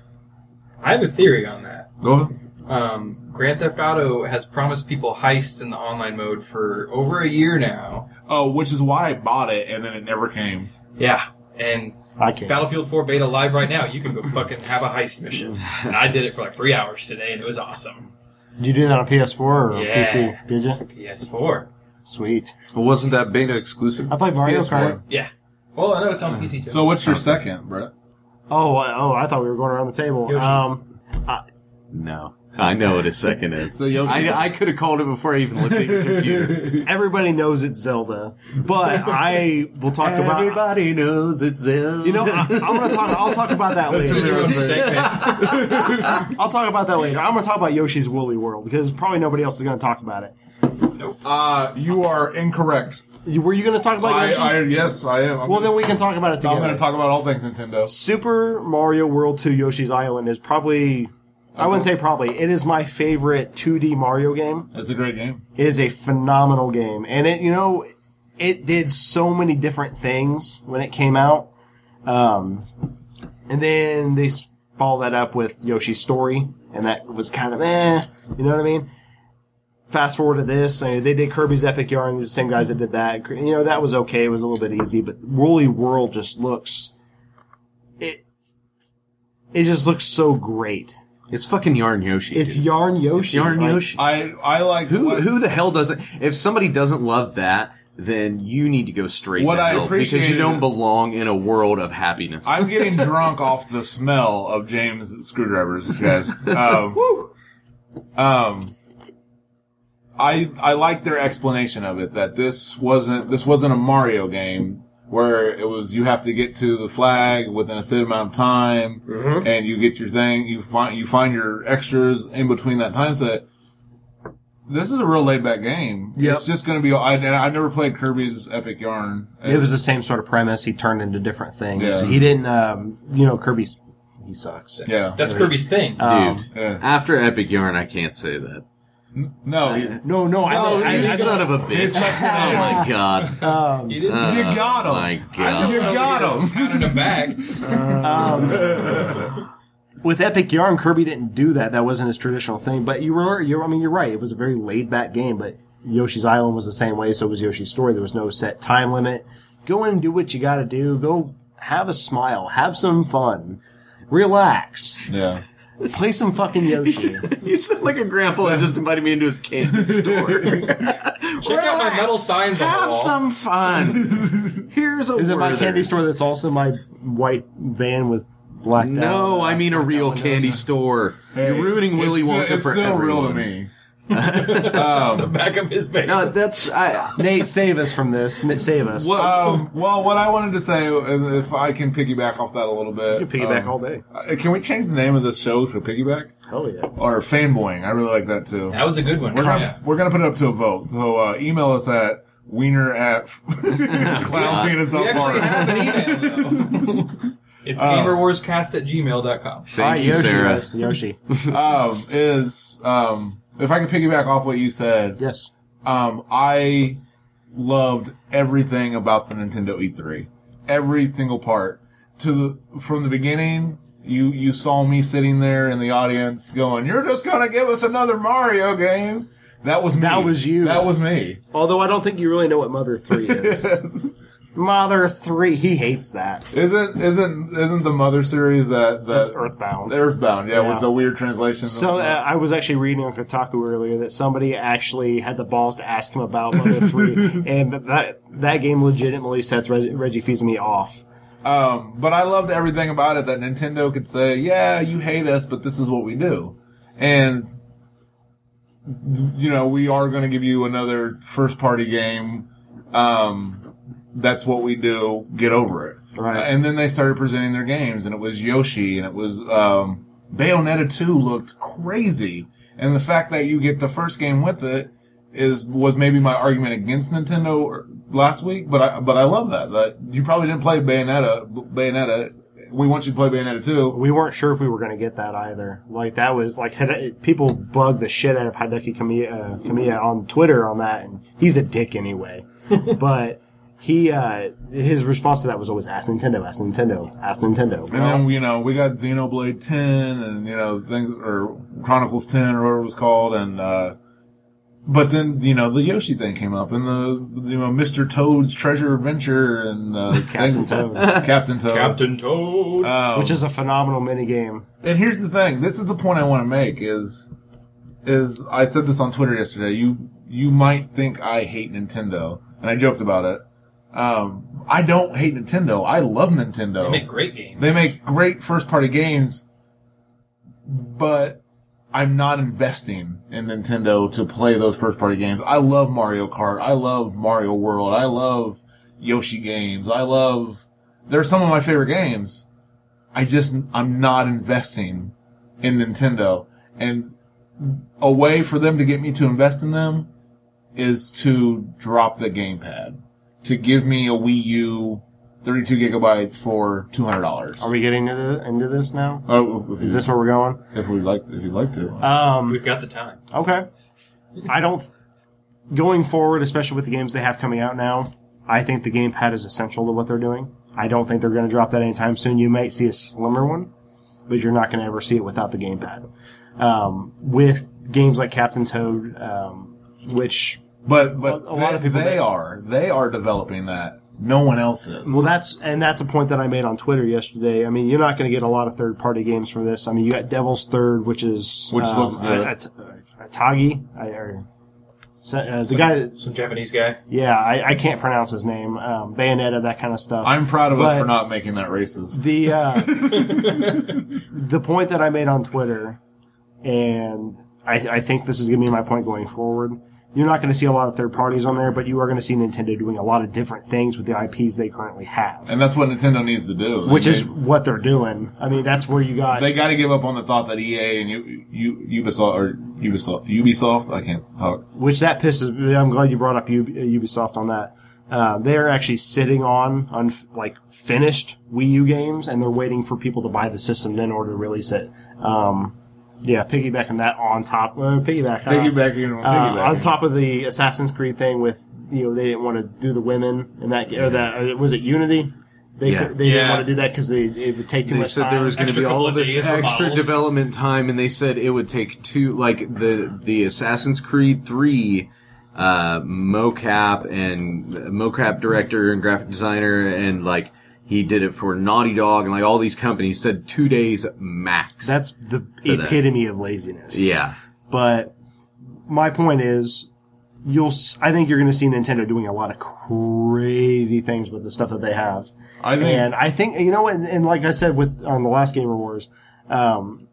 Speaker 6: I have a theory on that.
Speaker 2: Go ahead.
Speaker 6: Um, Grand Theft Auto has promised people heists in the online mode for over a year now.
Speaker 2: Oh, which is why I bought it and then it never came.
Speaker 6: Yeah, and
Speaker 3: I can't.
Speaker 6: Battlefield 4 beta live right now. You can go fucking have a heist mission. And I did it for like three hours today, and it was awesome.
Speaker 3: Did you do that on PS4 or on
Speaker 6: Yeah.
Speaker 3: PC? Did you?
Speaker 6: PS4.
Speaker 3: Sweet.
Speaker 1: Well, wasn't that beta exclusive?
Speaker 3: I played Mario
Speaker 2: PS4.
Speaker 3: Kart.
Speaker 6: Yeah. Well, I know it's on PC too.
Speaker 2: So what's your second, Brett?
Speaker 3: Oh, I- oh, I thought we were going around the table.
Speaker 6: Yoshi.
Speaker 3: Um,
Speaker 1: No. I know what a second is.
Speaker 2: the Yoshi
Speaker 1: I, I could have called it before I even looked at your computer.
Speaker 3: everybody knows it's Zelda, but I will talk about.
Speaker 1: Everybody knows it's Zelda.
Speaker 3: You know, I, I'm gonna talk. I'll talk about that
Speaker 6: That's
Speaker 3: later.
Speaker 6: your own segment.
Speaker 3: I'll talk about that later. I'm gonna talk about Yoshi's Woolly World because probably nobody else is gonna talk about it.
Speaker 2: Uh, you are incorrect.
Speaker 3: You- Were you going to talk about
Speaker 2: I,
Speaker 3: Yoshi?
Speaker 2: I, yes, I am. I'm,
Speaker 3: well, then we can talk about it
Speaker 2: I'm going to talk about all things Nintendo.
Speaker 3: Super Mario World 2 Yoshi's Island is probably, I wouldn't say probably, it is my favorite 2D Mario game.
Speaker 2: It's a great game.
Speaker 3: It is a phenomenal game. And it, you know, it did so many different things when it came out. Um, and then they follow that up with Yoshi's Story, and that was kind of eh, you know what I mean? Fast forward to this, I mean, they did Kirby's Epic Yarn, the same guys that did that. You know, that was okay, it was a little bit easy, but Woolly World just looks, it, it just looks so great.
Speaker 1: It's fucking Yarn Yoshi.
Speaker 3: It's
Speaker 1: dude.
Speaker 3: Yarn Yoshi.
Speaker 1: Yarn
Speaker 3: like-
Speaker 1: Yoshi.
Speaker 2: I I like
Speaker 1: Who
Speaker 2: what-
Speaker 1: who the hell doesn't? If somebody doesn't love that, then you need to go straight
Speaker 2: What
Speaker 1: to
Speaker 2: I
Speaker 1: appreciate because you don't belong in a world of happiness.
Speaker 2: I'm getting drunk off the smell of James screwdrivers, guys. Um, um, I I like their explanation of it that this wasn't this wasn't a Mario game where it was you have to get to the flag within a set amount of time and you get your thing you find you find your extras in between that time set. This is a real laid back game.
Speaker 3: Yep.
Speaker 2: It's just going to be. I, and I've never played Kirby's Epic Yarn.
Speaker 3: It was the same sort of premise. He turned into different things.
Speaker 2: Yeah.
Speaker 3: He didn't, um, you know, Kirby's, he sucks.
Speaker 2: yeah.
Speaker 6: That's Kirby's thing.
Speaker 1: Dude,
Speaker 3: Um,
Speaker 2: Yeah.
Speaker 1: after Epic Yarn, I can't say that.
Speaker 2: No, you-
Speaker 3: No, no, I,
Speaker 1: Oh,
Speaker 3: I,
Speaker 1: you
Speaker 3: I,
Speaker 1: son of a bitch! oh my god!
Speaker 3: um,
Speaker 6: you didn't
Speaker 1: Uh,
Speaker 2: You got him.
Speaker 1: My god!
Speaker 2: You got him.
Speaker 6: pounding him back.
Speaker 3: with Epic Yarn, Kirby didn't do that. That wasn't his traditional thing. But you were, you're, I mean, you're right. It was a very laid back game. But Yoshi's Island was the same way. So was Yoshi's Story. There was no set time limit. Go in and do what you got to do. Go have a smile. Have some fun. Relax.
Speaker 2: Yeah.
Speaker 3: Play some fucking Yoshi.
Speaker 1: You sound like a grandpa that just invited me into his candy store.
Speaker 6: Check out my metal signs on the
Speaker 1: Have
Speaker 6: wall.
Speaker 1: some fun. Here's a
Speaker 3: Is it my
Speaker 1: Werther's.
Speaker 3: candy store that's also my white van with blacked out?
Speaker 1: No,
Speaker 3: uh,
Speaker 1: I mean a real candy store. You're ruining Willy
Speaker 2: it's
Speaker 1: Wonka
Speaker 2: still, it's
Speaker 1: for
Speaker 2: still real to
Speaker 1: everyone.
Speaker 2: Me.
Speaker 6: the back of his van.
Speaker 1: No, that's I.
Speaker 3: Nate, save us from this. Nate, save us.
Speaker 2: Um, well, what I wanted to say, uh, if I can piggyback off that a little bit,
Speaker 3: You can piggyback
Speaker 2: um,
Speaker 3: all day.
Speaker 2: uh, Can we change the name of this show to Piggyback
Speaker 3: Hell yeah.
Speaker 2: or Fanboying? I really like that too.
Speaker 6: that was a good one.
Speaker 2: We're gonna
Speaker 6: Yeah.
Speaker 2: we're gonna put it up to a vote. So uh, email us at wiener at clownpenis.farm.
Speaker 6: We actually have an. It's gamerwarscast at gmail.com.
Speaker 1: Thank
Speaker 3: All right,
Speaker 1: you,
Speaker 3: Yoshi.
Speaker 1: Sarah.
Speaker 3: Yoshi.
Speaker 2: um, is um, if I can piggyback off what you said,
Speaker 3: yes.
Speaker 2: um, I loved everything about the Nintendo E3. Every single part. To the, from the beginning, you, you saw me sitting there in the audience going, you're just gonna give us another Mario game. That was me.
Speaker 3: That was you.
Speaker 2: That was me.
Speaker 3: Although I don't think you really know what Mother 3 is. Mother 3, he hates that.
Speaker 2: Isn't, isn't, isn't the Mother series that, that
Speaker 3: That's Earthbound.
Speaker 2: Earthbound, yeah,
Speaker 3: Yeah.
Speaker 2: with the weird translation.
Speaker 3: So uh, I was actually reading on Kotaku earlier that somebody actually had the balls to ask him about Mother 3, and that that game legitimately sets Reg- Reggie Fils-Aimé off.
Speaker 2: Um, but I loved everything about it that Nintendo could say, yeah, you hate us, but this is what we do. And, you know, we are going to give you another first party game. Um, that's what we do. Get over it.
Speaker 3: Right.
Speaker 2: And then they started presenting their games and it was Yoshi and it was, um, Bayonetta 2 looked crazy. And the fact that you get the first game with it is, was maybe my argument against Nintendo last week, but I, but I love that. That you probably didn't play Bayonetta, Bayonetta. We want you to play Bayonetta 2.
Speaker 3: We weren't sure if we were going to get that either. Like that was like Hide- people bug the shit out of Hideki Kamiya, uh, Kamiya on Twitter on that, and he's a dick anyway. but he uh, his response to that was always ask Nintendo, ask Nintendo, ask Nintendo.
Speaker 2: And then, you know, we got Xenoblade 10 and, you know, things, or Chronicles 10 or whatever it was called. And, uh, but then, you know, the Yoshi thing came up and the, you know, Mr. Toad's Treasure Adventure and, uh,
Speaker 3: Captain
Speaker 2: things-
Speaker 3: Toad.
Speaker 2: Captain Toad.
Speaker 6: Captain Toad.
Speaker 2: Um,
Speaker 3: which is a phenomenal mini game.
Speaker 2: And here's the thing. This is the point I want to make is, is I said this on Twitter yesterday. You, you might think I hate Nintendo and I joked about it. Um, I don't hate Nintendo. I love Nintendo.
Speaker 6: they make great games.
Speaker 2: They make great first party games, but I'm not investing in Nintendo to play those first party games. I love Mario Kart. I love Mario World. I love Yoshi games. I love, they're some of my favorite games. I just, I'm not investing in Nintendo. And a way for them to get me to invest in them is to drop the gamepad. To give me a Wii U, 32 gigabytes for $200.
Speaker 3: Are we getting into, the, into this now?
Speaker 2: Oh, if,
Speaker 3: Is this where we're going?
Speaker 2: if we'd like, if you'd like to.
Speaker 3: Um,
Speaker 6: We've got the time.
Speaker 3: Okay. I don't. Going forward, especially with the games they have coming out now, I think the gamepad is essential to what they're doing. I don't think they're going to drop that anytime soon. You might see a slimmer one, but you're not going to ever see it without the gamepad. Um, with games like Captain Toad, um, which
Speaker 2: But but
Speaker 3: A lot
Speaker 2: they,
Speaker 3: of people
Speaker 2: they
Speaker 3: that-
Speaker 2: are they are developing that. No one else is.
Speaker 3: Well, that's and that's a point that I made on Twitter yesterday. I mean, you're not going to get a lot of third party games from this. I mean, you got Devil's Third, which is
Speaker 2: Which
Speaker 3: um,
Speaker 2: looks good.
Speaker 3: At- at- Atagi, I, or, uh, the guy. that-
Speaker 6: Some Japanese guy.
Speaker 3: Yeah, I, I can't pronounce his name. Um, Bayonetta, that kind of stuff.
Speaker 2: I'm proud of us for not making that racist.
Speaker 3: the uh, the point that I made on Twitter, and I, I think this is going to be my point going forward. You're not going to see a lot of third parties on there, but you are going to see Nintendo doing a lot of different things with the IPs they currently have,
Speaker 2: And that's what Nintendo needs to do.
Speaker 3: Which is what they're doing. I mean, that's where you got.
Speaker 2: they got to give up on the thought that EA and U, U, Ubisoft or Ubisoft Ubisoft I can't talk.
Speaker 3: which that pisses. me. I'm glad you brought up Ubisoft on that. Uh, they're actually sitting on on like finished Wii U games, and they're waiting for people to buy the system in order to release it. Um, yeah, piggybacking that on top, uh, piggyback, uh,
Speaker 2: Piggybacking,
Speaker 3: uh,
Speaker 2: piggybacking.
Speaker 3: on top of the Assassin's Creed thing with you know they didn't want to do the women and that or that uh, was it Unity. They,
Speaker 1: Yeah.
Speaker 3: they didn't
Speaker 6: Yeah.
Speaker 3: want to do that because they it would take too
Speaker 1: They
Speaker 3: much
Speaker 1: said
Speaker 3: time.
Speaker 1: there was going to be all
Speaker 6: of
Speaker 1: this extra
Speaker 6: models.
Speaker 1: development time, and they said it would take two, like the the Assassin's Creed three uh, mocap and mocap director and graphic designer, and like he did it for Naughty Dog and like all these companies said two days max.
Speaker 3: That's the
Speaker 1: that.
Speaker 3: epitome of laziness.
Speaker 1: yeah.
Speaker 3: But my point is, you'll. I think you're going to see Nintendo doing a lot of crazy things with the stuff that they have.
Speaker 2: I think
Speaker 3: And I think you know, and, and like I said with on the last Game Wars, um,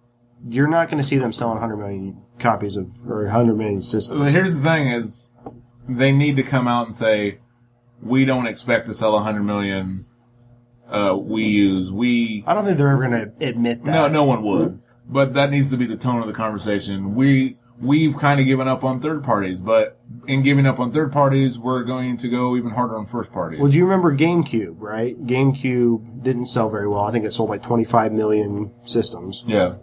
Speaker 3: you're not going to see them selling 100 million copies of or 100 million systems.
Speaker 2: But here's the thing: is they need to come out and say we don't expect to sell 100 million uh, Wii U's. We
Speaker 3: I don't think they're ever going to admit that.
Speaker 2: no, no one would. But that needs to be the tone of the conversation. We we've kind of given up on third parties, but in giving up on third parties, we're going to go even harder on first parties.
Speaker 3: Well, do you remember GameCube? Right, GameCube didn't sell very well. I think it sold like 25 million systems,
Speaker 2: yeah,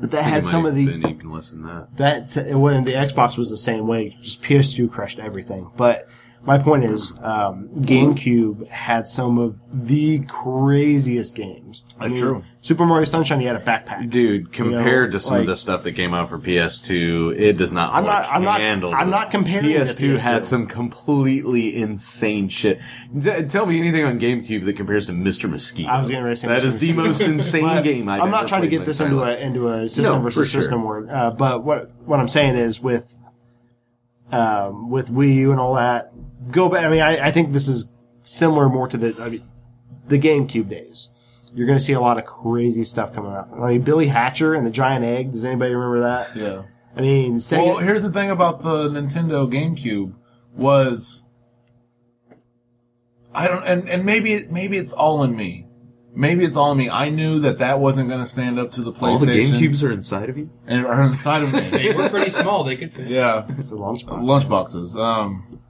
Speaker 3: but that had some of the
Speaker 1: been even less than that.
Speaker 3: That's when the Xbox was the same way. Just PS2 crushed everything. But my point is, um, GameCube had some of the craziest games. I
Speaker 2: That's true.
Speaker 3: Super Mario Sunshine, you had a backpack.
Speaker 1: Dude, compared
Speaker 3: know,
Speaker 1: to some
Speaker 3: like-
Speaker 1: of the stuff that came out for PS2, it does not.
Speaker 3: I'm not- I'm not- I'm not comparing it to
Speaker 1: PS2 had some completely insane shit. D- tell me anything on GameCube that compares to Mr. Mosquito.
Speaker 3: I was getting ready to say
Speaker 1: that
Speaker 3: Mr.
Speaker 1: is the most insane game I've
Speaker 3: I'm not trying to get this into a into a system
Speaker 1: No,
Speaker 3: versus
Speaker 1: sure.
Speaker 3: system war. Uh, but what what I'm saying is with um, with Wii U and all that, go back. I mean, I, I think this is similar more to the I mean, the GameCube days. You're going to see a lot of crazy stuff coming up. I mean, Billy Hatcher and the Giant Egg. Does anybody remember that?
Speaker 2: yeah.
Speaker 3: I mean, Sega.
Speaker 2: Well, here's the thing about the Nintendo GameCube was I don't and and maybe maybe it's all in me. Maybe it's all in me. I knew that that wasn't going to stand up to the PlayStation.
Speaker 1: All the GameCubes are inside of you.
Speaker 2: and are inside of me.
Speaker 6: They were pretty small. They could fit.
Speaker 2: yeah,
Speaker 3: it's a lunchbox.
Speaker 2: lunchboxes. Um,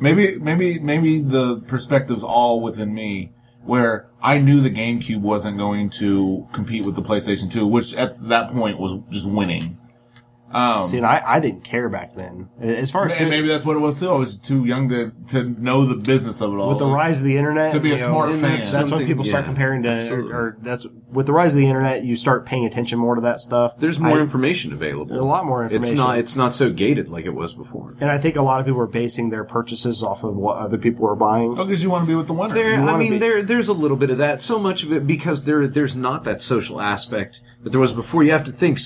Speaker 2: maybe maybe maybe the perspective's all within me. Where I knew the GameCube wasn't going to compete with the PlayStation 2, which at that point was just winning. Um,
Speaker 3: See, and I, I didn't care back then. As far as
Speaker 2: and maybe that's what it was too. I was too young to, to know the business of it all.
Speaker 3: with the rise of the internet,
Speaker 2: To be a
Speaker 3: you
Speaker 2: smart
Speaker 3: and
Speaker 2: fan.
Speaker 3: That's, that's when
Speaker 1: Something-
Speaker 3: people start comparing to, or, or that's with the rise of the internet, you start paying attention more to that stuff.
Speaker 1: There's more
Speaker 3: I-
Speaker 1: information available.
Speaker 3: a lot more information.
Speaker 1: It's
Speaker 3: information.
Speaker 1: not. It's not so gated like it was before.
Speaker 3: and I think a lot of people are basing their purchases off of what other people are buying.
Speaker 2: Oh, because you want to be with the winner.
Speaker 1: There, I mean,
Speaker 3: be-
Speaker 1: there, there's a little bit of that. So much of it because there, there's not that social aspect that there was before. You have to think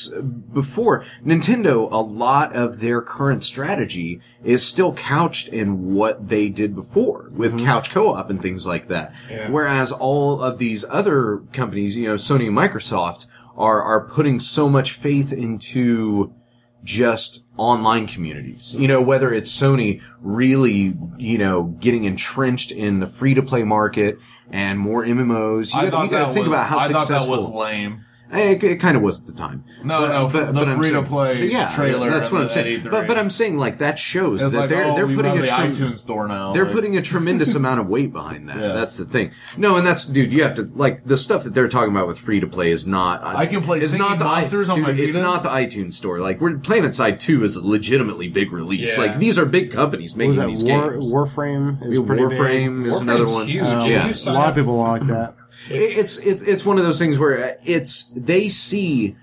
Speaker 1: before Nintendo. A lot of their current strategy is still couched in what they did before with mm-hmm. couch co-op and things like that. Whereas all of these other companies, you know, Sony and Microsoft, are are putting so much faith into just online communities. You know, whether it's Sony really, you know, getting entrenched in the free to play market and more MMOs. You
Speaker 2: I
Speaker 1: gotta,
Speaker 2: thought
Speaker 1: you gotta
Speaker 2: that
Speaker 1: think
Speaker 2: was,
Speaker 1: about how
Speaker 2: I
Speaker 1: successful.
Speaker 2: thought that was lame.
Speaker 1: It, it kind of was at the time.
Speaker 2: No, no,
Speaker 1: But-
Speaker 2: the
Speaker 1: but
Speaker 2: free to play
Speaker 1: yeah,
Speaker 2: trailer.
Speaker 1: That's what I'm saying. But, but I'm saying like that shows
Speaker 2: it's
Speaker 1: that
Speaker 2: like,
Speaker 1: they're
Speaker 2: oh,
Speaker 1: they're
Speaker 2: we
Speaker 1: putting
Speaker 2: run
Speaker 1: a
Speaker 2: the
Speaker 1: trim-
Speaker 2: iTunes store now.
Speaker 1: they're
Speaker 2: Like,
Speaker 1: putting a tremendous amount of weight behind that.
Speaker 2: Yeah.
Speaker 1: That's the thing. No, and that's dude. You have to like the stuff that they're talking about with free to play is not.
Speaker 2: I can play
Speaker 1: It's not the i-
Speaker 2: Monsters on my
Speaker 1: dude, It's
Speaker 2: Vita.
Speaker 1: not the iTunes store. Like we're Planet Side Two is a legitimately big release.
Speaker 6: Yeah.
Speaker 1: Like these are big companies making these
Speaker 3: War,
Speaker 1: games.
Speaker 3: Warframe is pretty big.
Speaker 1: Warframe is another one.
Speaker 6: huge.
Speaker 3: Um,
Speaker 1: Yeah.
Speaker 3: a lot of people like that.
Speaker 1: It- It's it, it's one of those things where it's they see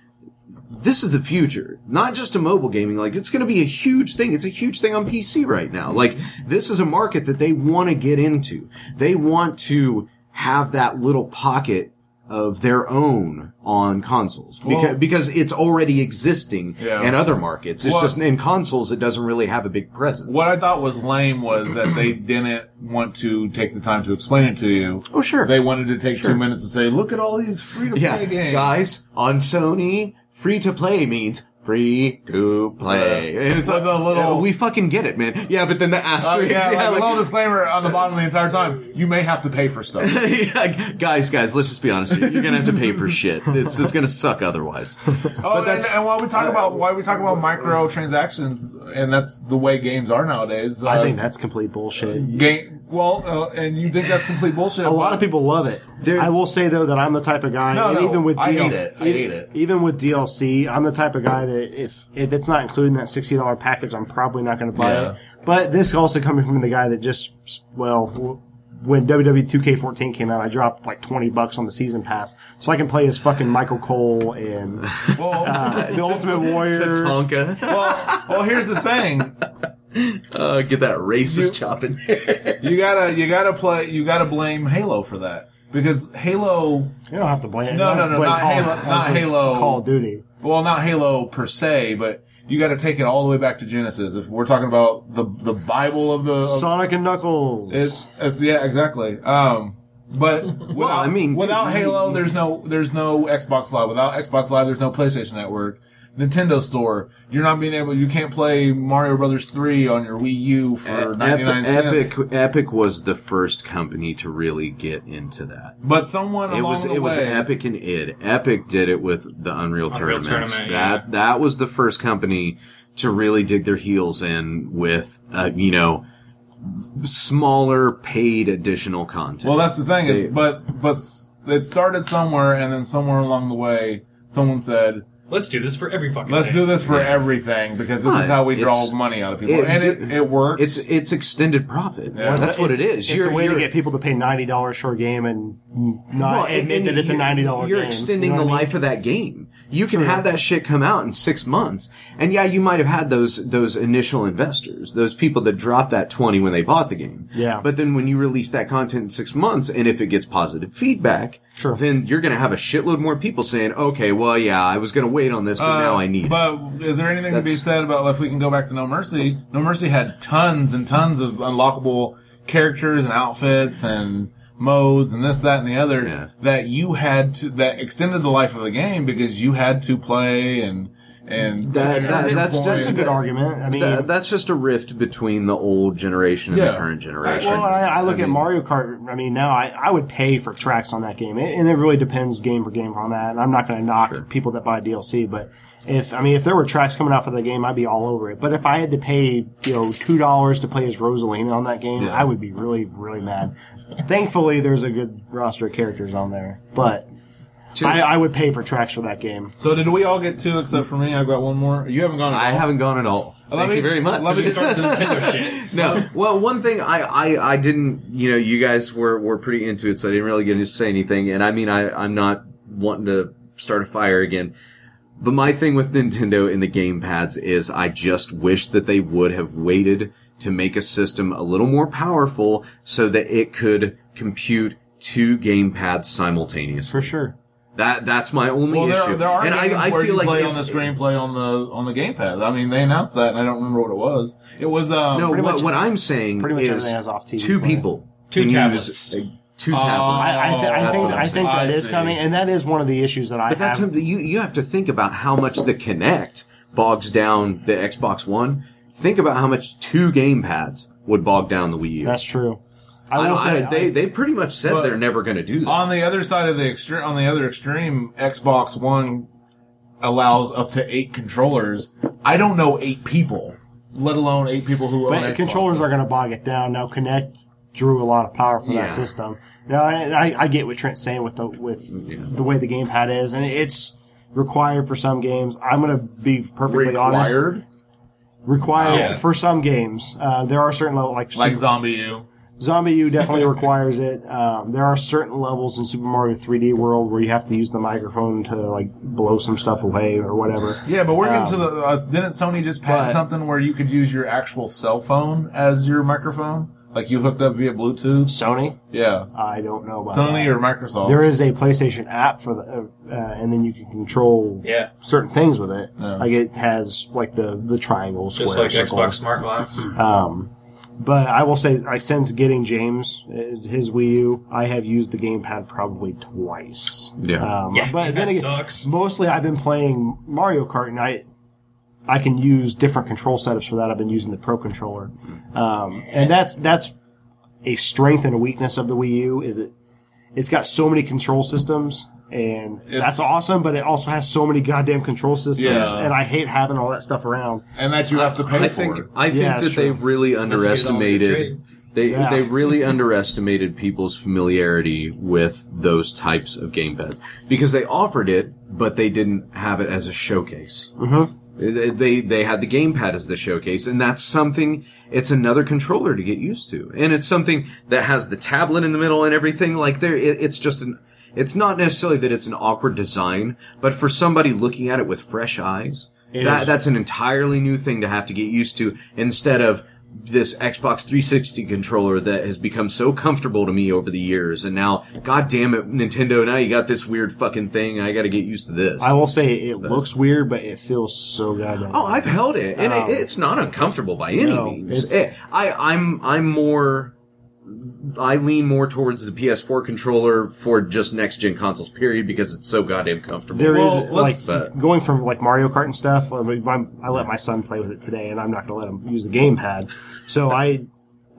Speaker 1: this is the future, not just to mobile gaming. Like it's going to be a huge thing. It's a huge thing on PC right now. Like this is a market that they want to get into. They want to have that little pocket of their own on consoles because
Speaker 2: Well-
Speaker 1: because it's already existing
Speaker 2: Yeah.
Speaker 1: in other markets. It's
Speaker 2: Well-
Speaker 1: just in consoles it doesn't really have a big presence.
Speaker 2: What I thought was lame was that they didn't want to take the time to explain it to you.
Speaker 1: Oh, sure.
Speaker 2: They wanted to take two minutes to say, "Look at all these free to play
Speaker 1: Yeah,
Speaker 2: games."
Speaker 1: guys, on Sony, free to play means free to play.
Speaker 2: Yeah.
Speaker 1: And it's like,
Speaker 2: a little-
Speaker 1: yeah, we fucking get it, man. Yeah, but then the
Speaker 2: Uh, yeah,
Speaker 1: yeah,
Speaker 2: like,
Speaker 1: like-
Speaker 2: a little disclaimer on the bottom the entire time. You may have to pay for stuff.
Speaker 1: yeah, guys, guys, let's just be honest. here. You're gonna have to pay for shit. It's just gonna suck otherwise.
Speaker 2: Oh,
Speaker 1: But
Speaker 2: and,
Speaker 1: that's-
Speaker 2: and while we talk about why we talk about microtransactions, and that's the way games are nowadays.
Speaker 3: I
Speaker 2: uh,
Speaker 3: think that's complete bullshit.
Speaker 2: game. Well, uh, and you think that's complete bullshit?
Speaker 3: A lot of people love it.
Speaker 1: There-
Speaker 3: I will say though that I'm the type of guy,
Speaker 2: No,
Speaker 3: and
Speaker 2: no,
Speaker 3: even with
Speaker 2: I
Speaker 3: DL
Speaker 2: hate it. I
Speaker 3: even,
Speaker 2: hate it.
Speaker 3: even with DLC, I'm the type of guy that if if it's not included in that sixty dollar package, I'm probably not going to buy
Speaker 2: Yeah.
Speaker 3: it. But this also coming from the guy that just well. When WWE 2K14 came out, I dropped like 20 bucks on the season pass, so I can play as fucking Michael Cole and
Speaker 2: Well,
Speaker 3: uh, the Ultimate Warrior.
Speaker 1: Tonka,
Speaker 2: well, well, here's the thing.
Speaker 1: Uh, get that racist
Speaker 2: You-
Speaker 1: chop in there.
Speaker 2: You gotta, you gotta play. You gotta blame Halo for that because Halo.
Speaker 3: You don't have to blame.
Speaker 2: No, no, no, not
Speaker 3: Call-
Speaker 2: Halo- not Halo.
Speaker 3: Call of Duty.
Speaker 2: Well, not Halo per se, but you got to take it all the way back to Genesis. If we're talking about the the Bible of the of,
Speaker 3: Sonic and Knuckles.
Speaker 2: It's, it's yeah, exactly. Um, but without,
Speaker 1: I mean,
Speaker 2: without
Speaker 1: dude, you-
Speaker 2: Halo, there's no there's no Xbox Live. Without Xbox Live, there's no PlayStation Network. Nintendo Store, you're not being able. You can't play Mario Brothers three on your Wii U for ninety nine
Speaker 1: Epic,
Speaker 2: cents.
Speaker 1: Epic was the first company to really get into that.
Speaker 2: But someone
Speaker 1: It
Speaker 2: along
Speaker 1: was
Speaker 2: the
Speaker 1: it was Epic and id. Epic did it with the Unreal,
Speaker 6: Unreal
Speaker 1: tournaments.
Speaker 6: Tournament,
Speaker 1: that
Speaker 6: yeah.
Speaker 1: that was the first company to really dig their heels in with uh, you know smaller paid additional content.
Speaker 2: Well, that's the thing
Speaker 1: They-
Speaker 2: is, but but it started somewhere, and then somewhere along the way, someone said,
Speaker 6: Let's do this for every fucking.
Speaker 2: "Let's
Speaker 6: thing.
Speaker 2: do this for everything because this is how we draw
Speaker 1: It's-
Speaker 2: money out of people,"
Speaker 1: it-
Speaker 2: and it, it works.
Speaker 1: it's it's extended profit.
Speaker 2: Yeah.
Speaker 1: That's what
Speaker 3: It's-
Speaker 1: is.
Speaker 3: It's
Speaker 1: You're-
Speaker 3: a way to
Speaker 1: you're-
Speaker 3: get people to pay ninety dollars for a game and not
Speaker 1: Well,
Speaker 3: admit
Speaker 1: and
Speaker 3: that it's a
Speaker 1: you're-
Speaker 3: ninety dollar.
Speaker 1: You're extending
Speaker 3: You know
Speaker 1: the
Speaker 3: what I mean?
Speaker 1: life of that game. You can have that shit come out in six months, and yeah, you might have had those those initial investors, those people that dropped that twenty when they bought the game.
Speaker 3: Yeah.
Speaker 1: But then when you release that content in six months, and if it gets positive feedback,
Speaker 3: Sure.
Speaker 1: then you're going to have a shitload more people saying, "Okay, well, yeah, I was going to wait on this, but now I need."
Speaker 2: Uh, But is there anything to be said about if we can go back to No Mercy? No Mercy had tons and tons of unlockable characters and outfits and modes and this, that, and the other
Speaker 1: Yeah.
Speaker 2: that you had to that extended the life of the game because you had to play and and
Speaker 1: That- that- that's-
Speaker 2: points.
Speaker 3: That's a good argument. I mean,
Speaker 1: That- that's just a rift between the old generation and
Speaker 2: Yeah.
Speaker 1: the current generation.
Speaker 3: well, I, I look at
Speaker 1: mean,
Speaker 3: Mario Kart. I mean, now I, I would pay for tracks on that game, and it really depends game for game on that. And I'm not going to knock
Speaker 1: Sure.
Speaker 3: people that buy DLC, but if I mean, if there were tracks coming out for the game, I'd be all over it. But if I had to pay, you know, two dollars to play as Rosalina on that game,
Speaker 1: Yeah.
Speaker 3: I would be really, really mad. Thankfully, there's a good roster of characters on there, but
Speaker 1: to-
Speaker 3: I, I would pay for tracks for that game.
Speaker 2: So did we all get two except for me? I've got one more. You haven't gone. at
Speaker 1: I
Speaker 2: all?
Speaker 1: haven't gone at all.
Speaker 2: Let
Speaker 1: Thank
Speaker 2: me-
Speaker 1: you very much.
Speaker 2: let me
Speaker 6: We started the Nintendo shit.
Speaker 1: No. Well, one thing I, I, I didn't, you know, you guys were, were pretty into it, so I didn't really get to say anything. And I mean, I, I'm not wanting to start a fire again. But my thing with Nintendo and the gamepads is I just wish that they would have waited to make a system a little more powerful so that it could compute two gamepads simultaneously.
Speaker 3: For sure.
Speaker 1: That, that's my only
Speaker 2: Well,
Speaker 1: issue.
Speaker 2: there, there are
Speaker 1: and
Speaker 2: games
Speaker 1: I, I
Speaker 2: where
Speaker 1: feel
Speaker 2: you
Speaker 1: like
Speaker 2: play
Speaker 1: if-
Speaker 2: on the screen, play on the on the gamepad. I mean, they announced that, and I don't remember what it was. It was um,
Speaker 1: No, what,
Speaker 3: much-
Speaker 1: what I'm saying
Speaker 3: pretty much
Speaker 1: is
Speaker 3: has off TV
Speaker 1: two
Speaker 3: play.
Speaker 1: people,
Speaker 6: Two tablets.
Speaker 1: use, uh, two
Speaker 2: Oh.
Speaker 1: tablets.
Speaker 3: I, I, th- I
Speaker 2: that's
Speaker 3: think
Speaker 2: I'm
Speaker 3: think that
Speaker 2: I
Speaker 3: is
Speaker 2: see.
Speaker 3: coming, and that is one of the issues that I
Speaker 1: But that's
Speaker 3: have.
Speaker 1: something you you have to think about how much the Kinect bogs down the Xbox One. Think about how much two gamepads would bog down the Wii U.
Speaker 3: That's true. I will
Speaker 1: don't-
Speaker 3: say
Speaker 1: I- they
Speaker 3: I-
Speaker 1: they pretty much said
Speaker 2: But-
Speaker 1: they're never going to do that.
Speaker 2: On the other side of the extreme, on the other extreme, Xbox One allows up to eight controllers. I don't know eight people, let alone eight people who own
Speaker 3: But
Speaker 2: Xbox.
Speaker 3: controllers are going to bog it down. Now, Kinect drew a lot of power from
Speaker 1: Yeah.
Speaker 3: that system. Now, I, I, I get what Trent's saying with the with the way the gamepad is, and it's required for some games. I'm going to be perfectly honest.
Speaker 2: required,
Speaker 3: Required
Speaker 6: Yeah.
Speaker 3: for some games. Uh, there are certain levels like,
Speaker 2: like
Speaker 3: Super- ZombiU. ZombiU definitely requires it. Um, there are certain levels in Super Mario 3D World where you have to use the microphone to like blow some stuff away or whatever.
Speaker 2: Yeah, but we're getting to
Speaker 3: Um,
Speaker 2: the. Uh, didn't Sony just patent something where you could use your actual cell phone as your microphone, like you hooked up via Bluetooth?
Speaker 3: Sony,
Speaker 2: Yeah,
Speaker 3: I don't know about
Speaker 2: Sony
Speaker 3: that.
Speaker 2: or Microsoft.
Speaker 3: There is a PlayStation app for the, uh, uh, and then you can control
Speaker 6: Yeah.
Speaker 3: certain things with it.
Speaker 2: Yeah.
Speaker 3: Like it has like the the triangle, square,
Speaker 6: Just like
Speaker 3: circle.
Speaker 6: Xbox Smart Glass.
Speaker 3: Um, but I will say, I since getting James uh, his Wii U, I have used the gamepad probably twice.
Speaker 1: Yeah.
Speaker 3: Um,
Speaker 6: Yeah,
Speaker 3: but then again,
Speaker 6: sucks.
Speaker 3: mostly I've been playing Mario Kart, and I I can use different control setups for that. I've been using the Pro controller, um, and that's that's a strength and a weakness of the Wii U. Is it it's got so many control systems. And
Speaker 2: It's-
Speaker 3: that's awesome, but it also has so many goddamn control systems,
Speaker 2: Yeah.
Speaker 3: and I hate having all that stuff around.
Speaker 2: and that you have to pay
Speaker 1: I
Speaker 2: for.
Speaker 1: think I think
Speaker 3: Yeah,
Speaker 1: that
Speaker 3: it's
Speaker 1: they
Speaker 3: true.
Speaker 1: really
Speaker 6: Unless you get all the
Speaker 1: underestimated they
Speaker 3: Yeah.
Speaker 1: they really underestimated people's familiarity with those types of game gamepads because they offered it, but they didn't have it as a showcase. Mm-hmm. They, they they had the gamepad as the showcase, and that's something. It's another controller to get used to, and it's something that has the tablet in the middle and everything. Like there, it, it's just an. It's not necessarily that it's an awkward design, but for somebody looking at it with fresh eyes,
Speaker 3: It
Speaker 1: that
Speaker 3: is.
Speaker 1: an entirely new thing to have to get used to instead of this Xbox 360 controller that has become so comfortable to me over the years. And now, god damn it, Nintendo, now you got this weird fucking thing. I gotta get used to this.
Speaker 3: I will say it looks weird, but it feels so goddamn.
Speaker 1: Oh, I've held it, and
Speaker 3: Um,
Speaker 1: it, it's not uncomfortable by any
Speaker 3: no,
Speaker 1: means.
Speaker 3: it's-
Speaker 1: Eh, I, I'm, I'm more, I lean more towards the PS4 controller for just next gen consoles, period, because it's so goddamn comfortable.
Speaker 3: There is
Speaker 2: Well,
Speaker 3: like
Speaker 1: But-
Speaker 3: going from like Mario Kart and stuff. I, mean, I'm- I let my son play with it today, and I'm not going to let him use the gamepad. So I,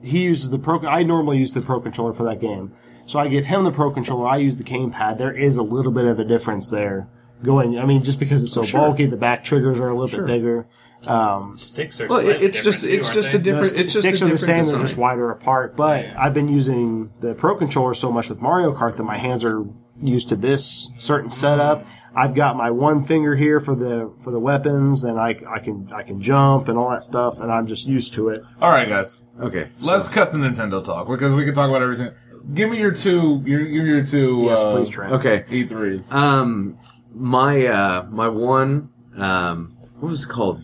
Speaker 3: he uses the pro. I normally use the pro controller for that game. So I give him the pro controller. I use the gamepad. There is a little bit of a difference there. Going, I mean, just because it's so bulky, the back triggers are a little bit bigger. Um,
Speaker 6: Sticks are
Speaker 1: Well, it's just,
Speaker 6: different,
Speaker 1: it's
Speaker 6: too,
Speaker 1: just
Speaker 6: aren't
Speaker 1: a different,
Speaker 3: the
Speaker 1: it's just
Speaker 3: sticks
Speaker 1: a
Speaker 3: are the
Speaker 1: different
Speaker 3: same; they're
Speaker 1: design.
Speaker 3: just wider apart. But I've been using the Pro controller so much with Mario Kart that my hands are used to this certain setup. I've got my one finger here for the for the weapons, and I, I can I can jump and all that stuff, and I'm just used to it.
Speaker 2: All right, guys,
Speaker 1: Okay. so-
Speaker 2: let's cut the Nintendo talk because we can talk about everything. Give me your two. Your your, your two.
Speaker 3: Yes,
Speaker 2: uh,
Speaker 3: please, Trent.
Speaker 1: Okay.
Speaker 2: E3s.
Speaker 1: Um, my uh, my one um, what was it called?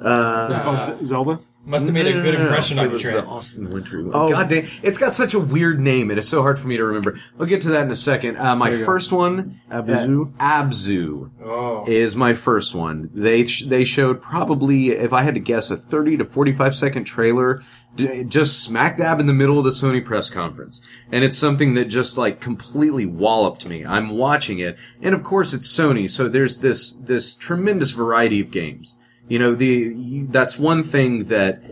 Speaker 1: Uh,
Speaker 3: Is it
Speaker 1: uh,
Speaker 3: called Z- Zelda?
Speaker 6: Must have made a good impression
Speaker 1: it
Speaker 6: on you,
Speaker 1: was the Austin Wintory. one.
Speaker 3: Oh.
Speaker 1: God damn, it's got such a weird name. It is so hard for me to remember. We'll get to that in a second. Uh, my
Speaker 3: There you go.
Speaker 1: first one,
Speaker 3: Abzu?
Speaker 1: uh, Abzu,
Speaker 6: Oh.
Speaker 1: is my first one. They sh- they showed probably, if I had to guess, a thirty to forty five second trailer, d- just smack dab in the middle of the Sony press conference, and it's something that just like completely walloped me. I'm watching it, and of course it's Sony, so there's this this tremendous variety of games. You know, the that's one thing that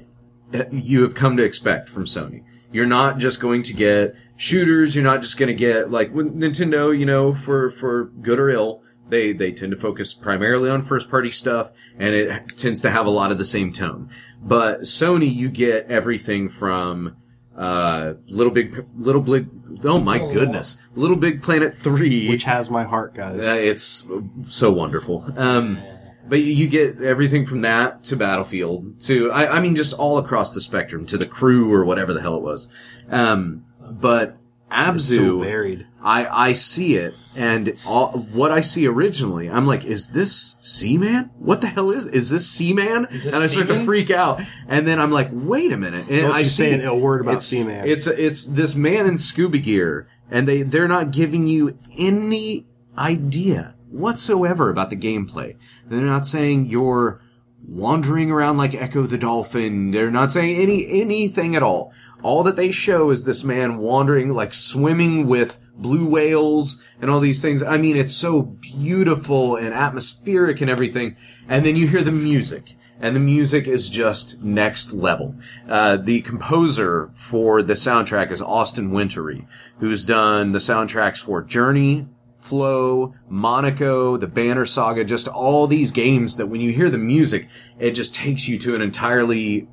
Speaker 1: you have come to expect from Sony. You're not just going to get shooters. You're not just going to get like Nintendo. You know, for for good or ill, they they tend to focus primarily on first party stuff, and it tends to have a lot of the same tone. But Sony, you get everything from uh, Little Big Little Big. Oh my goodness, Little Big Planet three,
Speaker 3: Which has my heart, guys.
Speaker 1: uh, it's so wonderful. Um, but you- get everything from that to Battlefield to, I, I mean, just all across the spectrum to the crew or whatever the hell it was. Um, but
Speaker 3: so
Speaker 1: Abzu,
Speaker 3: varied.
Speaker 1: I, I see it and all, what I see originally, I'm like, is this Seaman? What the hell is, is this Seaman?
Speaker 6: Is
Speaker 1: And I start to freak out. And then I'm like, wait a minute. And
Speaker 3: Don't
Speaker 1: I
Speaker 3: you
Speaker 1: see
Speaker 3: say an ill word about
Speaker 1: it's,
Speaker 3: Seaman.
Speaker 1: It's, it's this man in scuba gear and they, they're not giving you any idea whatsoever about the gameplay. They're not saying you're wandering around like Ecco the Dolphin. They're not saying any anything at all. All that they show is this man wandering, like swimming with blue whales and all these things. I mean, it's so beautiful and atmospheric and everything. And then you hear the music. and the music is just next level. Uh, the composer for the soundtrack is Austin Wintory, who's done the soundtracks for Journey, Flow, Monaco, the Banner Saga, just all these games that when you hear the music, it just takes you to an entirely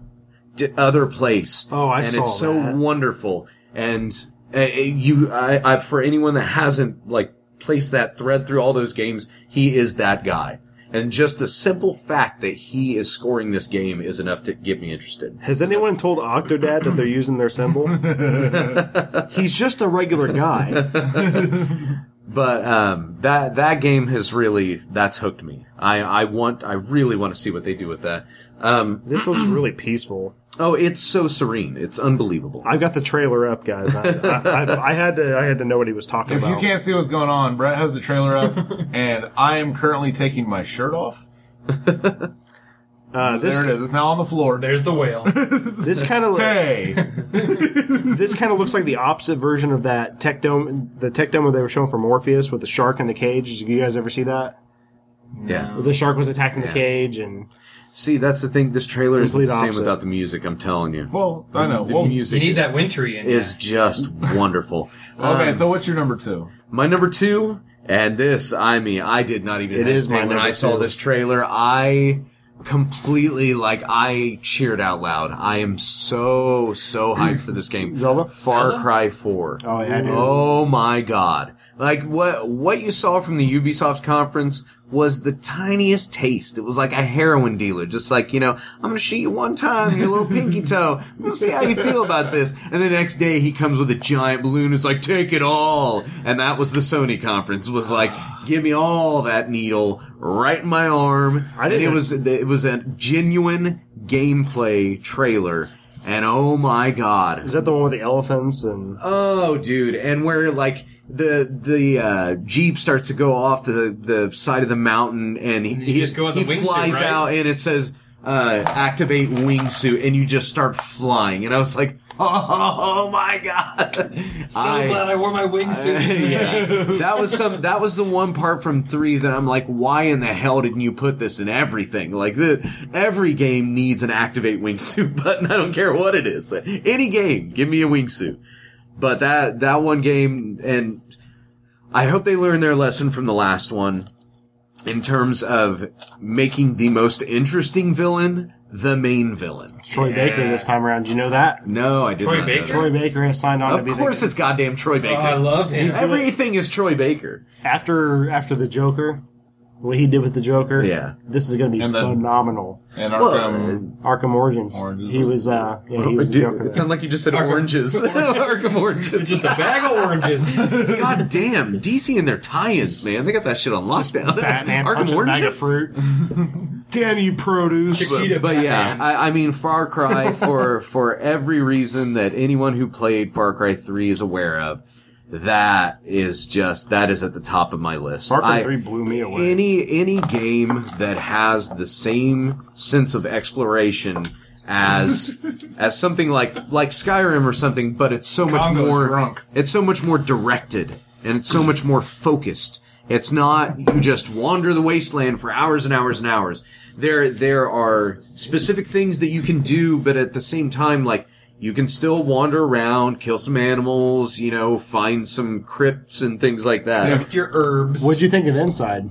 Speaker 1: d- other place.
Speaker 3: Oh, I
Speaker 1: and
Speaker 3: saw
Speaker 1: it's so
Speaker 3: that.
Speaker 1: wonderful. And uh, you, I, I, for anyone that hasn't like placed that thread through all those games, he is that guy. And just the simple fact that he is scoring this game is enough to get me interested.
Speaker 3: Has anyone told Octodad that they're using their symbol? He's just a regular guy.
Speaker 1: But um, that that game has really that's hooked me. I I want I really want to see what they do with that. Um,
Speaker 3: This looks really peaceful.
Speaker 1: oh, it's so serene. It's unbelievable.
Speaker 3: I've got the trailer up, guys. I, I, I, I had to. I had to know what he was talking
Speaker 2: If
Speaker 3: about.
Speaker 2: If you can't see what's going on, Brett has the trailer up, and I am currently taking my shirt off.
Speaker 3: uh, this
Speaker 2: there it is. It's now on the floor.
Speaker 6: There's the whale.
Speaker 3: this kind of
Speaker 2: Hey,
Speaker 3: this kind of looks like the opposite version of that tech dome, the tech dome they were showing for Morpheus with the shark in the cage. Did you guys ever see that?
Speaker 1: Yeah.
Speaker 3: The shark was attacking
Speaker 1: Yeah.
Speaker 3: the cage, and
Speaker 1: See, that's the thing. This trailer is
Speaker 3: Complete
Speaker 1: the same
Speaker 3: opposite.
Speaker 1: without the music. I'm telling you.
Speaker 2: well, I know.
Speaker 1: The
Speaker 2: Well,
Speaker 6: you
Speaker 1: music
Speaker 6: need that Wintory in
Speaker 1: is
Speaker 6: ya.
Speaker 1: just wonderful.
Speaker 2: okay,
Speaker 1: Um,
Speaker 2: so what's your number two?
Speaker 1: My number two, and this, I mean, I did not even
Speaker 3: It is
Speaker 1: hesitate
Speaker 3: my
Speaker 1: when
Speaker 3: number
Speaker 1: I saw
Speaker 3: two.
Speaker 1: this trailer. I completely, like, I cheered out loud. I am so, so hyped for this game.
Speaker 3: Zelda?
Speaker 1: Far
Speaker 6: Zelda?
Speaker 1: Cry 4.
Speaker 3: Oh, yeah, dude.
Speaker 1: Oh my god. Like, what, what you saw from the Ubisoft conference was the tiniest taste. It was like a heroin dealer, just like, you know, I'm gonna shoot you one time, your little pinky toe. We'll see how you feel about this. And the next day he comes with a giant balloon, it's like, take it all. And that was the Sony conference, was like, give me all that needle right in my arm.
Speaker 3: I didn't-
Speaker 1: it was, it was a genuine gameplay trailer. And oh my god.
Speaker 3: is that the one with the elephants and?
Speaker 1: Oh, dude, and where like the the uh, jeep starts to go off the the side of the mountain, and he,
Speaker 6: you
Speaker 1: he,
Speaker 6: just go on the
Speaker 1: he
Speaker 6: wingsuit,
Speaker 1: flies
Speaker 6: right?
Speaker 1: out, and it says uh, activate wingsuit, and you just start flying, and I was like, oh, my god,
Speaker 6: So glad I wore my wingsuit. today.
Speaker 1: yeah, that was some. That was the one part from three that I'm like, why in the hell didn't you put this in everything? Like the every game needs an activate wingsuit button. I don't care what it is. Any game, give me a wingsuit. But that that one game, and I hope they learn their lesson from the last one in terms of making the most interesting villain the main villain.
Speaker 3: Troy Baker this time around. Do you know that?
Speaker 1: No, I did
Speaker 6: Troy
Speaker 1: not know
Speaker 6: Baker?
Speaker 1: that.
Speaker 3: Troy Baker has signed on to
Speaker 1: Of
Speaker 3: be
Speaker 1: course,
Speaker 3: the,
Speaker 1: it's goddamn Troy Baker.
Speaker 6: Oh, I love him.
Speaker 1: Everything is Troy Baker.
Speaker 3: after after the Joker. What he did with the Joker,
Speaker 1: Yeah.
Speaker 3: this is going to be
Speaker 2: And then-
Speaker 3: phenomenal.
Speaker 2: And
Speaker 1: Well,
Speaker 2: Arkham.
Speaker 3: Arkham Origins.
Speaker 2: Oranges.
Speaker 3: He was, uh, yeah, he was the
Speaker 1: Dude,
Speaker 3: Joker.
Speaker 1: it sounded like you just said
Speaker 6: Arkham-
Speaker 1: oranges. Arkham oranges.
Speaker 6: Just a bag of oranges.
Speaker 1: God damn, DC and their tie-ins, man. They got that shit on lockdown.
Speaker 3: Batman
Speaker 1: Arkham
Speaker 3: punching a bag of fruit. Damn you, produce.
Speaker 6: Chiquita
Speaker 1: But yeah, I, I mean, Far Cry for for every reason that anyone who played Far Cry Three is aware of. That is just that is at the top of my list.
Speaker 3: Far Cry 3 blew me away.
Speaker 1: Any any game that has the same sense of exploration as as something like like Skyrim or something, but it's so much
Speaker 2: Congo's
Speaker 1: more
Speaker 2: drunk.
Speaker 1: it's so much more directed and it's so much more focused. It's not you just wander the wasteland for hours and hours and hours. There there are specific things that you can do, but at the same time, like you can still wander around, kill some animals, you know, find some crypts and things like that.
Speaker 6: With your herbs.
Speaker 3: What'd you think of Inside?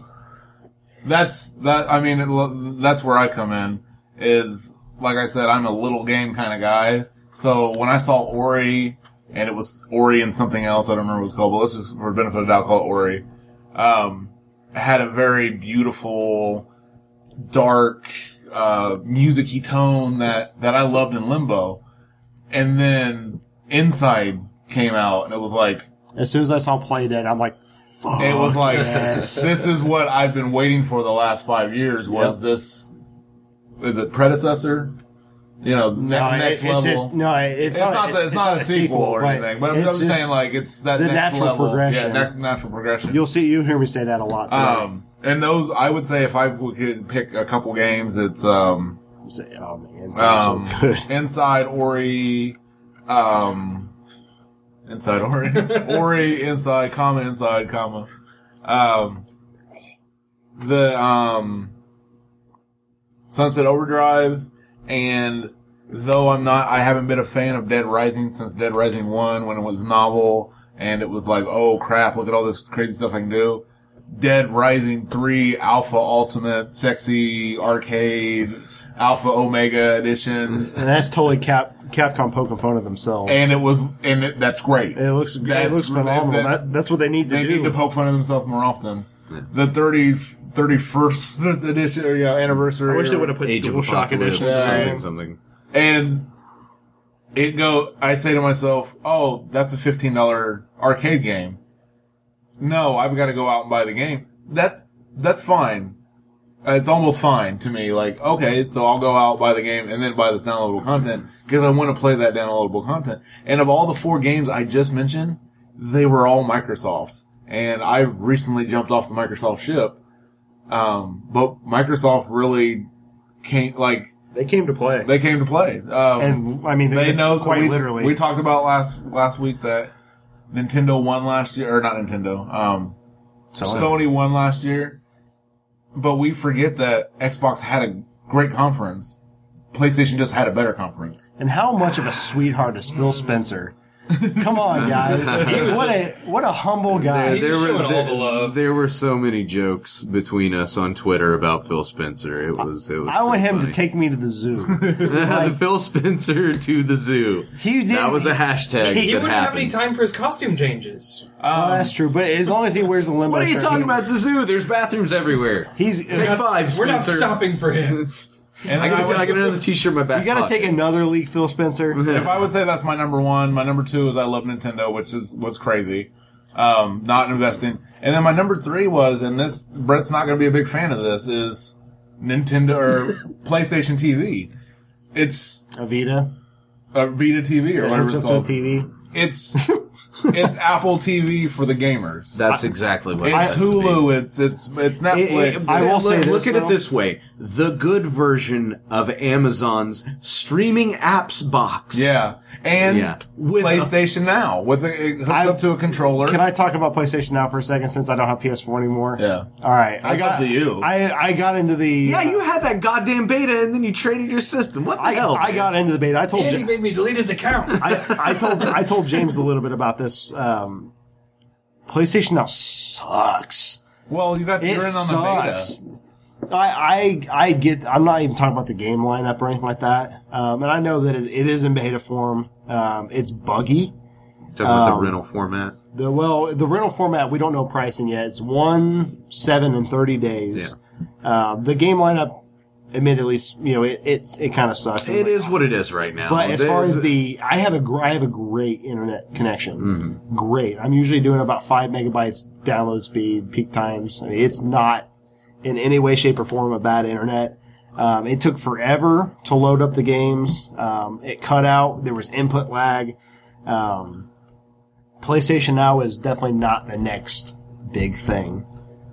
Speaker 2: That's that. I mean, it, that's where I come in. Is like I said, I'm a little game kind of guy. So when I saw Ori, and it was Ori and something else, I don't remember what it's called, but let's just for the benefit of the doubt call it Ori. Um, had a very beautiful, dark, uh, musicy tone that that I loved in Limbo, and then Inside came out, and it was like
Speaker 3: As soon as I saw Playdead, I'm like, fuck.
Speaker 2: it was like
Speaker 3: yes.
Speaker 2: this is what I've been waiting for the last five years. Was
Speaker 3: Yep.
Speaker 2: this is it predecessor? You know, ne-
Speaker 3: No, it-
Speaker 2: next
Speaker 3: it's
Speaker 2: level.
Speaker 3: just no. It's,
Speaker 2: it's
Speaker 3: not.
Speaker 2: not, the, it's, not, a sequel, or
Speaker 3: but
Speaker 2: anything, but I'm
Speaker 3: it's
Speaker 2: just saying like it's that
Speaker 3: the
Speaker 2: next
Speaker 3: natural
Speaker 2: level,
Speaker 3: progression.
Speaker 2: yeah, na- natural progression.
Speaker 3: you'll see. You hear me say that a lot.
Speaker 2: Um, and those I would say if I could pick a couple games, it's um,
Speaker 3: Say, oh man, it's so
Speaker 2: um,
Speaker 3: good.
Speaker 2: Inside Ori, um, Inside Ori, Ori Inside, comma Inside, comma, um, the um, Sunset Overdrive, and though I'm not, I haven't been a fan of Dead Rising since Dead Rising 1 when it was novel and it was like, oh crap, look at all this crazy stuff I can do. Dead Rising 3 Alpha Ultimate Sexy Arcade Alpha Omega Edition.
Speaker 3: And that's totally Cap Capcom poking fun of themselves.
Speaker 2: And it was, and it, that's great.
Speaker 3: it looks it
Speaker 2: That's
Speaker 3: looks phenomenal.
Speaker 2: that-
Speaker 3: That, that's what they need to
Speaker 2: They
Speaker 3: do.
Speaker 2: They need to poke fun of themselves more often. The 30, 31st edition, or, you know, anniversary.
Speaker 3: I wish they would have put
Speaker 1: Age of
Speaker 3: DualShock
Speaker 1: Apocalypse,
Speaker 3: edition.
Speaker 2: Yeah.
Speaker 1: something, something.
Speaker 2: and it go i say to myself oh that's a $15 arcade game no i've got to go out and buy the game. That's that's fine. It's almost fine to me like okay so i'll go out buy the game and then buy the downloadable content because i want to play that downloadable content. And of all the four games i just mentioned they were all microsoft and i recently jumped off the microsoft ship. Um, but microsoft really came like
Speaker 3: They came to play.
Speaker 2: they came to play. Um,
Speaker 3: and I mean,
Speaker 2: they know
Speaker 3: quite
Speaker 2: we,
Speaker 3: literally.
Speaker 2: We talked about last last week that Nintendo won last year, or not Nintendo. Um,
Speaker 3: Sony.
Speaker 2: Sony won last year, but we forget that Xbox had a great conference. PlayStation just had a better conference.
Speaker 3: and how much of a sweetheart is Phil Spencer? Come on, guys!
Speaker 6: He was
Speaker 3: what
Speaker 6: just-
Speaker 3: a what a humble guy.
Speaker 6: He was showing all
Speaker 1: there,
Speaker 6: the love.
Speaker 1: there were so many jokes between us on Twitter about Phil Spencer. It was it was.
Speaker 3: I want
Speaker 1: pretty
Speaker 3: him to take me to the zoo.
Speaker 1: the Phil Spencer to the zoo.
Speaker 3: He did.
Speaker 1: That was a hashtag
Speaker 6: He, he
Speaker 1: that
Speaker 6: wouldn't have any
Speaker 1: happened.
Speaker 6: time for his costume changes.
Speaker 3: Well, um, that's true, but as long as he wears a limbo.
Speaker 1: What are you
Speaker 3: shirt,
Speaker 1: talking
Speaker 3: he-
Speaker 1: about? It's a zoo. There's bathrooms everywhere.
Speaker 3: He's
Speaker 1: Take five,
Speaker 6: We're not
Speaker 1: Spencer.
Speaker 6: stopping for him.
Speaker 2: And
Speaker 1: I got,
Speaker 2: was-
Speaker 1: I got another T-shirt in my back.
Speaker 3: You got to take another leak, Phil Spencer.
Speaker 2: if I would say that's my number one, my number two is I love Nintendo, which is what's crazy. Um, not investing, and then my number three was, and this Brett's not going to be a big fan of this, is Nintendo or PlayStation TV. It's
Speaker 3: Avita,
Speaker 2: a Vita TV or whatever it's called.
Speaker 3: TV.
Speaker 2: It's it's Apple TV for the gamers.
Speaker 1: That's exactly what
Speaker 2: It's
Speaker 1: it's meant to be.
Speaker 2: Hulu. It's it's it's Netflix.
Speaker 1: it-
Speaker 3: I will
Speaker 1: look,
Speaker 3: say this,
Speaker 1: look at
Speaker 3: though.
Speaker 1: it this way: the good version of Amazon's streaming apps box.
Speaker 2: yeah, and
Speaker 1: Yeah. With a-
Speaker 2: PlayStation Now with a, it hooks
Speaker 3: I-
Speaker 2: up to a controller.
Speaker 3: Can I talk about PlayStation now for a second since I don't have PS4 anymore?
Speaker 2: Yeah.
Speaker 3: All right. I
Speaker 2: That's
Speaker 3: got
Speaker 2: to you.
Speaker 3: I I got into the.
Speaker 1: Yeah, you uh, had that goddamn beta, and then you traded your system. What the
Speaker 3: I,
Speaker 1: hell?
Speaker 3: I
Speaker 1: man?
Speaker 3: got into the beta. I told.
Speaker 6: And he made me delete his account.
Speaker 3: I, I told I told James a little bit about this. Um, PlayStation now sucks.
Speaker 2: well, you got
Speaker 3: It
Speaker 2: you're in on
Speaker 3: sucks.
Speaker 2: the
Speaker 3: I, I I get. I'm not even talking about the game lineup or anything like that. Um, and I know that it, it is in beta form. Um, it's buggy.
Speaker 1: Talking about
Speaker 3: um,
Speaker 1: the rental format.
Speaker 3: The well, the rental format we don't know pricing yet. It's one, seven, and thirty days. Um, the game lineup, admittedly, you know, it it, it kind of sucks.
Speaker 1: It is what it is right now.
Speaker 3: But as far as
Speaker 1: The-
Speaker 3: the, I have a gr- I have a great internet connection.
Speaker 1: Mm-hmm.
Speaker 3: Great. I'm usually doing about five megabytes download speed, peak times. I mean, it's not in any way, shape, or form a bad internet. Um, it took forever to load up the games. Um, it cut out. There was input lag. Um, PlayStation Now is definitely not the next big thing.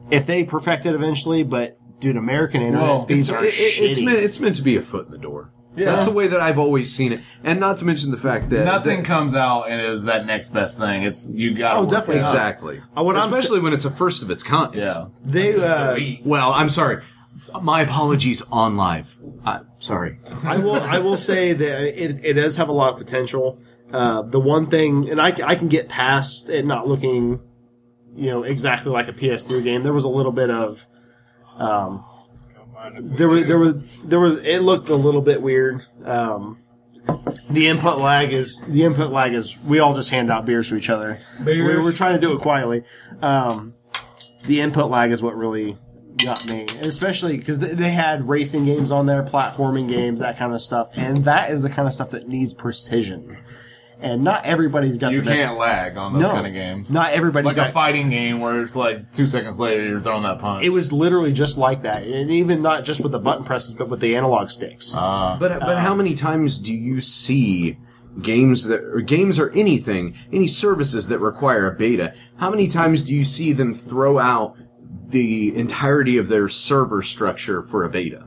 Speaker 3: If they perfect it eventually, but dude, American internet
Speaker 2: Well,
Speaker 3: speeds
Speaker 1: it's,
Speaker 3: are
Speaker 1: it- it- it's
Speaker 3: shitty.
Speaker 1: meant it's meant to be a foot in the door.
Speaker 2: Yeah.
Speaker 1: That's the way that I've always seen it, and not to mention the fact that
Speaker 2: Nothing
Speaker 1: that-
Speaker 2: comes out and is that next best thing. It's you got.
Speaker 3: Oh, definitely not.
Speaker 1: exactly.
Speaker 3: Uh, what I'm
Speaker 1: Especially when it's a first of its kind.
Speaker 2: Yeah.
Speaker 3: they,
Speaker 6: This the
Speaker 3: uh,
Speaker 1: Well, I'm sorry. My apologies on live. Uh, sorry.
Speaker 3: I will. I will say that it, it does have a lot of potential. Uh, the one thing, and I can get past it not looking, you know, exactly like a PS3 game. There was a little bit of, um, there was there was there was it looked a little bit weird. Um, the input lag is the input lag is we all just hand out beers to each other. We're, we're trying to do it quietly. Um, the input lag is what really got me, and especially because they, they had racing games on there, platforming games, that kind of stuff, and that is the kind of stuff that needs precision. And not everybody's got
Speaker 2: You
Speaker 3: the best.
Speaker 2: can't lag on those
Speaker 3: no,
Speaker 2: kind of games.
Speaker 3: Not everybody
Speaker 2: like
Speaker 3: got.
Speaker 2: a fighting game where it's like two seconds later you're throwing that punch.
Speaker 3: It was literally just like that, and even not just with the button presses, but with the analog sticks.
Speaker 2: uh,
Speaker 1: But but how many times do you see games that or games or anything, any services that require a beta? How many times do you see them throw out the entirety of their server structure for a beta?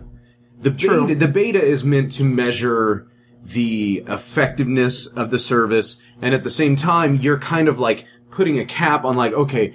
Speaker 1: The
Speaker 3: True.
Speaker 1: beta, the beta is meant to measure the effectiveness of the service, and at the same time, you're kind of like putting a cap on like, okay,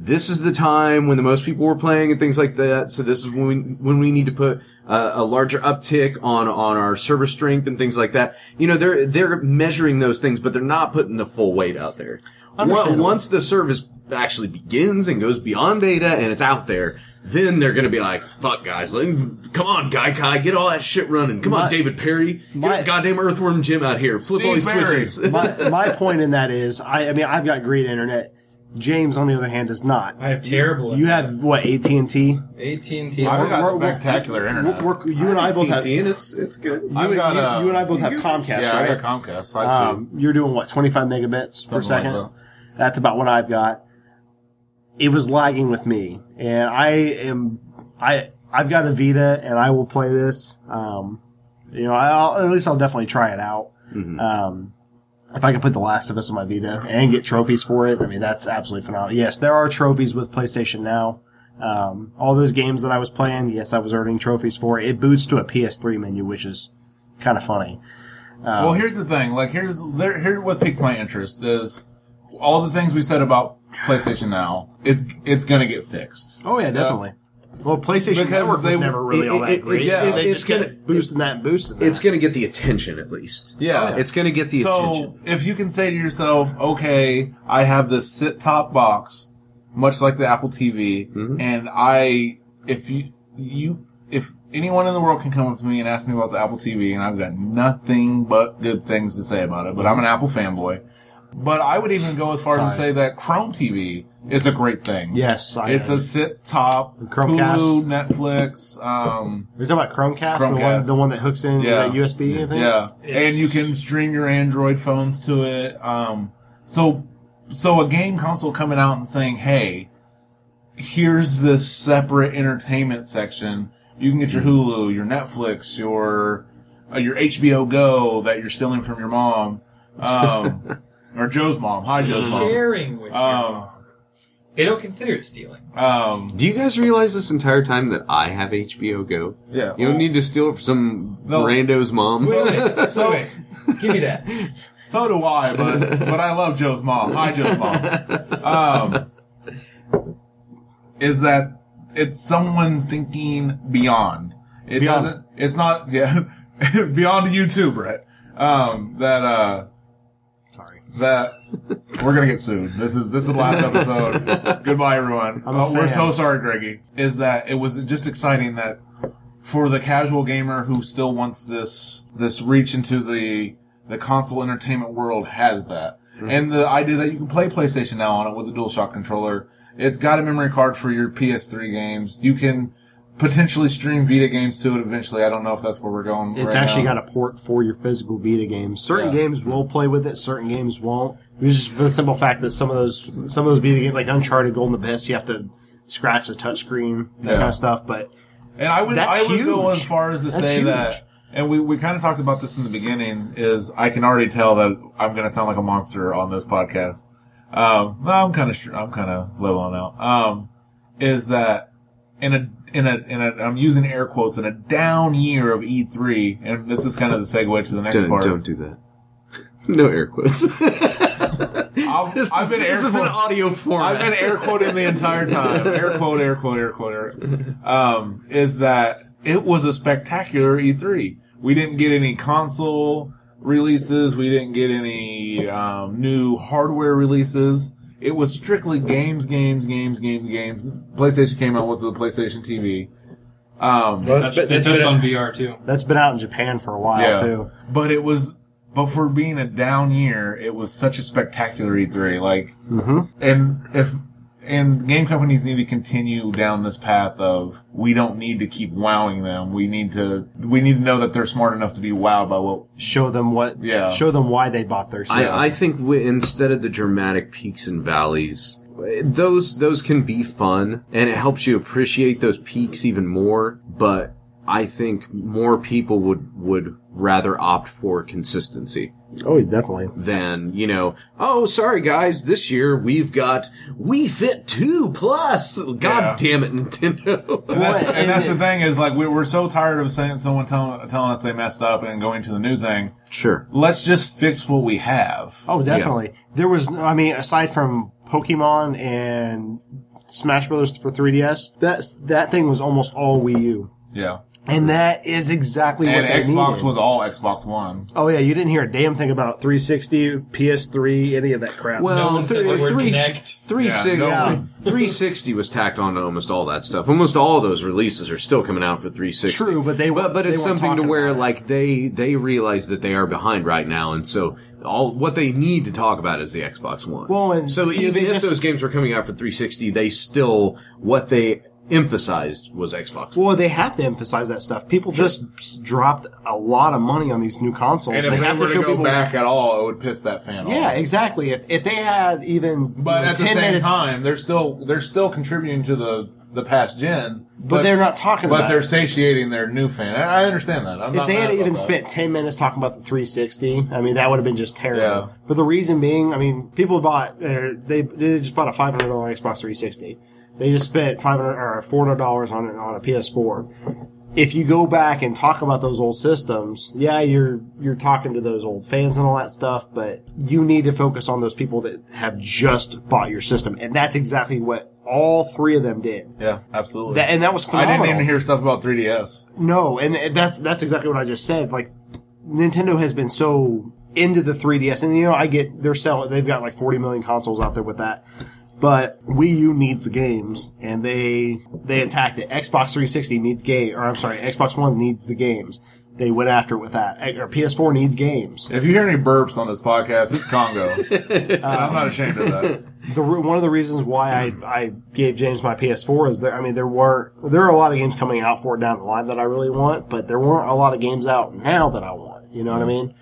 Speaker 1: this is the time when the most people were playing and things like that. So this is when we, when we need to put uh, a larger uptick on on our server strength and things like that. You know, they're they're measuring those things, but they're not putting the full weight out there. Once, once the service actually begins and goes beyond beta and it's out there, then they're gonna be like, "Fuck, guys, let, come on, Gaikai, get all that shit running. Come
Speaker 3: My-
Speaker 1: on, David Perry,
Speaker 3: my-
Speaker 1: get goddamn Earthworm Jim out here, flip all these
Speaker 2: Perry.
Speaker 1: switches."
Speaker 3: my, my point in that is, I, I mean, I've got great internet. James, on the other hand, does not.
Speaker 6: I have terrible.
Speaker 3: You have what AT and T.
Speaker 6: AT and T.
Speaker 2: I've got
Speaker 3: we're- we're-
Speaker 2: spectacular internet.
Speaker 3: You and I both have.
Speaker 1: and it's it's good.
Speaker 3: You,
Speaker 2: I've got,
Speaker 3: you-
Speaker 2: uh,
Speaker 3: you and I both have Comcast,
Speaker 2: yeah,
Speaker 3: right?
Speaker 2: I got Comcast.
Speaker 3: Um, you're doing what, 25 megabits per
Speaker 2: Something like
Speaker 3: second?
Speaker 2: that.
Speaker 3: That's about what I've got. It was lagging with me, and I am I I've got a Vita, and I will play this. Um, you know, I'll, at least I'll definitely try it out. Um, if I can put The Last of Us on my Vita and get trophies for it, I mean that's absolutely phenomenal. Yes, there are trophies with PlayStation Now. Um, all those games that I was playing, yes, I was earning trophies for. It boots to a PS3 menu, which is kind of funny. Um,
Speaker 2: well, here's the thing. Like, here's there, here's what piqued my interest is all the things we said about PlayStation Now. It's it's gonna get fixed.
Speaker 3: Oh yeah, definitely. Well, PlayStation
Speaker 2: Because
Speaker 3: Network was
Speaker 2: they-
Speaker 3: never really
Speaker 1: it-
Speaker 3: all that
Speaker 1: it-
Speaker 3: great.
Speaker 1: it's-
Speaker 3: Yeah,
Speaker 1: it-
Speaker 3: they
Speaker 1: it's
Speaker 3: just
Speaker 1: gonna-
Speaker 3: boosting that, and boosting that.
Speaker 1: It's going to get the attention at least.
Speaker 2: Yeah.
Speaker 1: It's going to get the
Speaker 2: So
Speaker 1: attention.
Speaker 2: if you can say to yourself, okay, I have this sit top box, much like the Apple TV,
Speaker 1: Mm-hmm.
Speaker 2: and I, if you, you, if anyone in the world can come up to me and ask me about the Apple TV, and I've got nothing but good things to say about it, but I'm an Apple fanboy. But I would even go as far as to say that Chrome TV is a great thing.
Speaker 3: yes, I,
Speaker 2: It's a sit top,
Speaker 3: Chromecast.
Speaker 2: Hulu, Netflix, um,
Speaker 3: You're talking about Chromecast, the one, the one that hooks in
Speaker 2: Yeah.
Speaker 3: is that USB. I think?
Speaker 2: Yeah, and you can stream your Android phones to it. Um, so, so a game console coming out and saying, "Hey, here's this separate entertainment section. You can get your Hulu, your Netflix, your uh, your HBO Go that you're stealing from your mom, um, or Joe's mom. Hi, Joe's mom.
Speaker 6: sharing with your
Speaker 2: Um,
Speaker 6: mom. They don't consider it stealing.
Speaker 2: Um,
Speaker 1: Do you guys realize this entire time that I have HBO Go?
Speaker 2: yeah,
Speaker 1: You don't need to steal it from some
Speaker 2: No.
Speaker 1: rando's mom.
Speaker 6: Wait, so wait, give me that.
Speaker 2: So do I, but but I love Joe's mom. Hi, Joe's mom. Um, is that it's someone thinking beyond. It
Speaker 3: Beyond.
Speaker 2: doesn't. It's not. Yeah, beyond you too, Brett. Um, that uh,
Speaker 3: Sorry.
Speaker 2: That we're gonna get sued. This is this is the last episode. Goodbye, everyone.
Speaker 3: I'm
Speaker 2: Oh, we're so sorry, Greggy. Is that it was just exciting that for the casual gamer who still wants this this reach into the the console entertainment world has that, mm-hmm. and the idea that you can play PlayStation now on it with a DualShock controller. It's got a memory card for your PS3 games. You can potentially stream Vita games to it eventually. I don't know if that's where we're going.
Speaker 3: It's
Speaker 2: right
Speaker 3: actually
Speaker 2: now.
Speaker 3: got a port for your physical Vita games. Certain
Speaker 2: Yeah.
Speaker 3: games will play with it, certain games won't. It's just for the simple fact that some of those some of those Vita games, like Uncharted, Golden Abyss, you have to scratch the touchscreen, that
Speaker 2: Yeah.
Speaker 3: kind of stuff. But
Speaker 2: And I would I would go as far as to
Speaker 3: That's
Speaker 2: say
Speaker 3: huge.
Speaker 2: that and we, we kind of talked about this in the beginning is I can already tell that I'm going to sound like a monster on this podcast. Um, I'm kind of I'm kind of leveling out. Um, is that in a in a in a I'm using air quotes in a down year of E3 and this is kind of the segue to the next
Speaker 1: don't,
Speaker 2: part.
Speaker 1: don't do that. No air quotes.
Speaker 2: I've,
Speaker 1: this
Speaker 2: I've
Speaker 1: is,
Speaker 2: been air
Speaker 1: this is an audio format.
Speaker 2: I've been air quoting the entire time. Air quote, air quote, air quote, air, um, is that it was a spectacular E3. We didn't get any console releases. We didn't get any, um, new hardware releases. It was strictly games, games, games, games, games. PlayStation came out with the PlayStation TV. Um,
Speaker 3: Well,
Speaker 6: That's,
Speaker 3: been-
Speaker 6: that's
Speaker 3: been-
Speaker 6: just on VR too.
Speaker 3: that's been out in Japan for a while
Speaker 2: yeah.
Speaker 3: too.
Speaker 2: But it was, but for being a down year, it was such a spectacular E3. Like,
Speaker 3: Mm-hmm.
Speaker 2: and if and game companies need to continue down this path of we don't need to keep wowing them. We need to we need to know that they're smart enough to be wowed by what.
Speaker 3: Show them what.
Speaker 2: Yeah.
Speaker 3: Show them why they bought their system.
Speaker 1: I, I think we, instead of the dramatic peaks and valleys, those those can be fun, and it helps you appreciate those peaks even more. But I think more people would would rather opt for consistency
Speaker 3: oh, definitely.
Speaker 1: than you know. Oh, sorry guys, this year we've got Wii Fit Two Plus. God
Speaker 2: Yeah.
Speaker 1: damn it, Nintendo.
Speaker 2: And that's, and that's the thing is like we, we're so tired of saying someone telling telling us they messed up and going to the new thing.
Speaker 1: sure.
Speaker 2: Let's just fix what we have.
Speaker 3: Oh, definitely. There was, I mean, aside from Pokemon and Smash Brothers for 3DS. That that thing was almost all Wii U,
Speaker 2: Yeah.
Speaker 3: And that is exactly
Speaker 2: And
Speaker 3: what they
Speaker 2: Xbox
Speaker 3: needed.
Speaker 2: was all Xbox One.
Speaker 3: Oh yeah, you didn't hear a damn thing about 360, PS3, any of that crap.
Speaker 1: Well,
Speaker 6: No one said the word
Speaker 1: three-
Speaker 6: Kinect.
Speaker 1: 360
Speaker 2: Yeah, no
Speaker 3: one.
Speaker 1: 360 was tacked on to almost all that stuff. Almost all of those releases are still coming out for 360.
Speaker 3: True, but they-
Speaker 1: but, but
Speaker 3: they
Speaker 1: it's something to
Speaker 3: talking
Speaker 1: where like they they realize that they are behind right now, and so all what they need to talk about is the Xbox One.
Speaker 3: Well, and,
Speaker 1: so even if
Speaker 3: just-
Speaker 1: those games were coming out for 360, they still what they emphasized was Xbox.
Speaker 3: Well, they have to emphasize that stuff. People just dropped a lot of money on these new consoles.
Speaker 2: And if
Speaker 3: they
Speaker 2: they,
Speaker 3: have
Speaker 2: were
Speaker 3: to
Speaker 2: to
Speaker 3: show
Speaker 2: go
Speaker 3: people.
Speaker 2: back at all, it would piss that fan off.
Speaker 3: Yeah, exactly. If if they had even
Speaker 2: But
Speaker 3: you know,
Speaker 2: at the
Speaker 3: 10
Speaker 2: same
Speaker 3: minutes,
Speaker 2: time, they're still they're still contributing to the the past gen.
Speaker 3: but, they're not talking about
Speaker 2: But
Speaker 3: about.
Speaker 2: they're
Speaker 3: it.
Speaker 2: satiating their new fan. I I understand that. I'm
Speaker 3: If
Speaker 2: not
Speaker 3: they had
Speaker 2: about
Speaker 3: even
Speaker 2: that.
Speaker 3: spent ten minutes talking about the 360, I mean that would have been just terrible.
Speaker 2: Yeah.
Speaker 3: For the reason being, I mean, people bought uh, they they just bought a five hundred dollar Xbox 360. They just spent five hundred or four hundred dollars on it on a PS4. If you go back and talk about those old systems, yeah, you're you're talking to those old fans and all that stuff, but you need to focus on those people that have just bought your system, and that's exactly what all three of them did.
Speaker 2: Yeah, absolutely.
Speaker 3: That, and that was
Speaker 2: I didn't even hear stuff about 3DS.
Speaker 3: No, and that's that's exactly what I just said. Like Nintendo has been so into the 3DS, and you know I get they're selling. They've got like 40 million consoles out there with that. But Wii U needs the games, and they they attacked it. Xbox 360 needs game, or I'm sorry, Xbox One needs the games. They went after it with that. Or PS4 needs games.
Speaker 2: If you hear any burps on this podcast, it's Congo. and I'm not ashamed of that.
Speaker 3: the one of the reasons why I, I gave James my PS4 is there. I mean, there were there are a lot of games coming out for it down the line that I really want, but there weren't a lot of games out now that I want. You know what I mm-hmm. mean?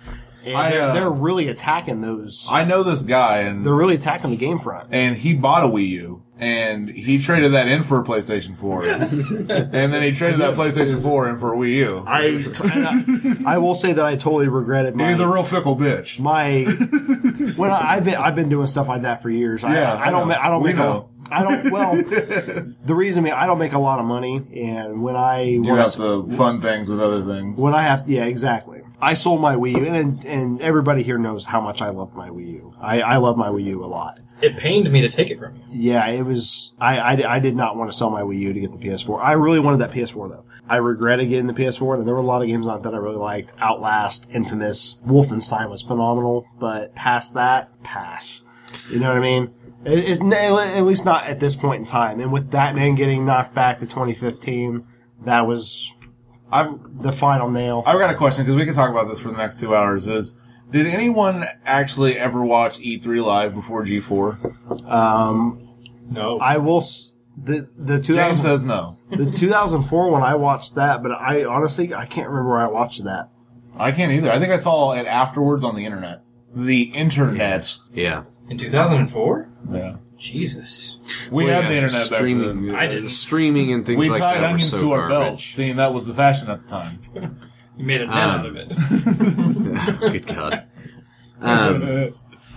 Speaker 3: And
Speaker 2: I,
Speaker 3: they're,
Speaker 2: uh,
Speaker 3: they're really attacking those.
Speaker 2: I know this guy, and
Speaker 3: they're really attacking the game front.
Speaker 2: and he bought a Wii U, and he traded that in for a PlayStation 4, and then he traded that PlayStation 4 in for a Wii U.
Speaker 3: I, and I I will say that I totally regretted my
Speaker 2: He's a real fickle bitch.
Speaker 3: my when I, I've been I've been doing stuff like that for years.
Speaker 2: Yeah,
Speaker 3: I, I don't
Speaker 2: I
Speaker 3: I don't.
Speaker 2: We
Speaker 3: make
Speaker 2: know.
Speaker 3: I don't well the reason being, I don't make a lot of money, and when I
Speaker 2: You have to fund things with other things.
Speaker 3: When I have, yeah, exactly. I sold my Wii U, and and everybody here knows how much I love my Wii U. I, I love my Wii U a lot.
Speaker 6: It pained me to take it from you.
Speaker 3: Yeah, it was. I, I, I did not want to sell my Wii U to get the PS4. I really wanted that PS4 though. I regretted getting the PS4, and there were a lot of games on it that I really liked. Outlast, Infamous, Wolfenstein was phenomenal, but past that, pass. You know what I mean? It, it's at least not at this point in time. And with Batman getting knocked back to 2015, that was
Speaker 2: I've
Speaker 3: the final nail.
Speaker 2: I've got a question because we can talk about this for the next two hours. Is did anyone actually ever watch E3 live before G4?
Speaker 3: Um,
Speaker 6: No.
Speaker 3: I will. s- The the
Speaker 2: James
Speaker 3: 2000,
Speaker 2: says no.
Speaker 3: the 2004 when I watched that, but I honestly I can't remember where I watched that.
Speaker 2: I can't either. I think I saw it afterwards on the internet. The internet.
Speaker 1: Yeah.
Speaker 6: In 2004?
Speaker 2: Yeah.
Speaker 6: Jesus.
Speaker 2: We
Speaker 1: Well,
Speaker 2: had
Speaker 1: yeah,
Speaker 2: the internet back
Speaker 1: streaming,
Speaker 2: then.
Speaker 6: I didn't.
Speaker 1: Streaming and things
Speaker 2: We
Speaker 1: like
Speaker 2: tied
Speaker 1: that were
Speaker 2: onions
Speaker 1: so
Speaker 2: to our
Speaker 1: garbage.
Speaker 2: belts, seeing that was the fashion at the time.
Speaker 6: You made a net
Speaker 1: Um,
Speaker 6: out of it.
Speaker 1: Good God. Um,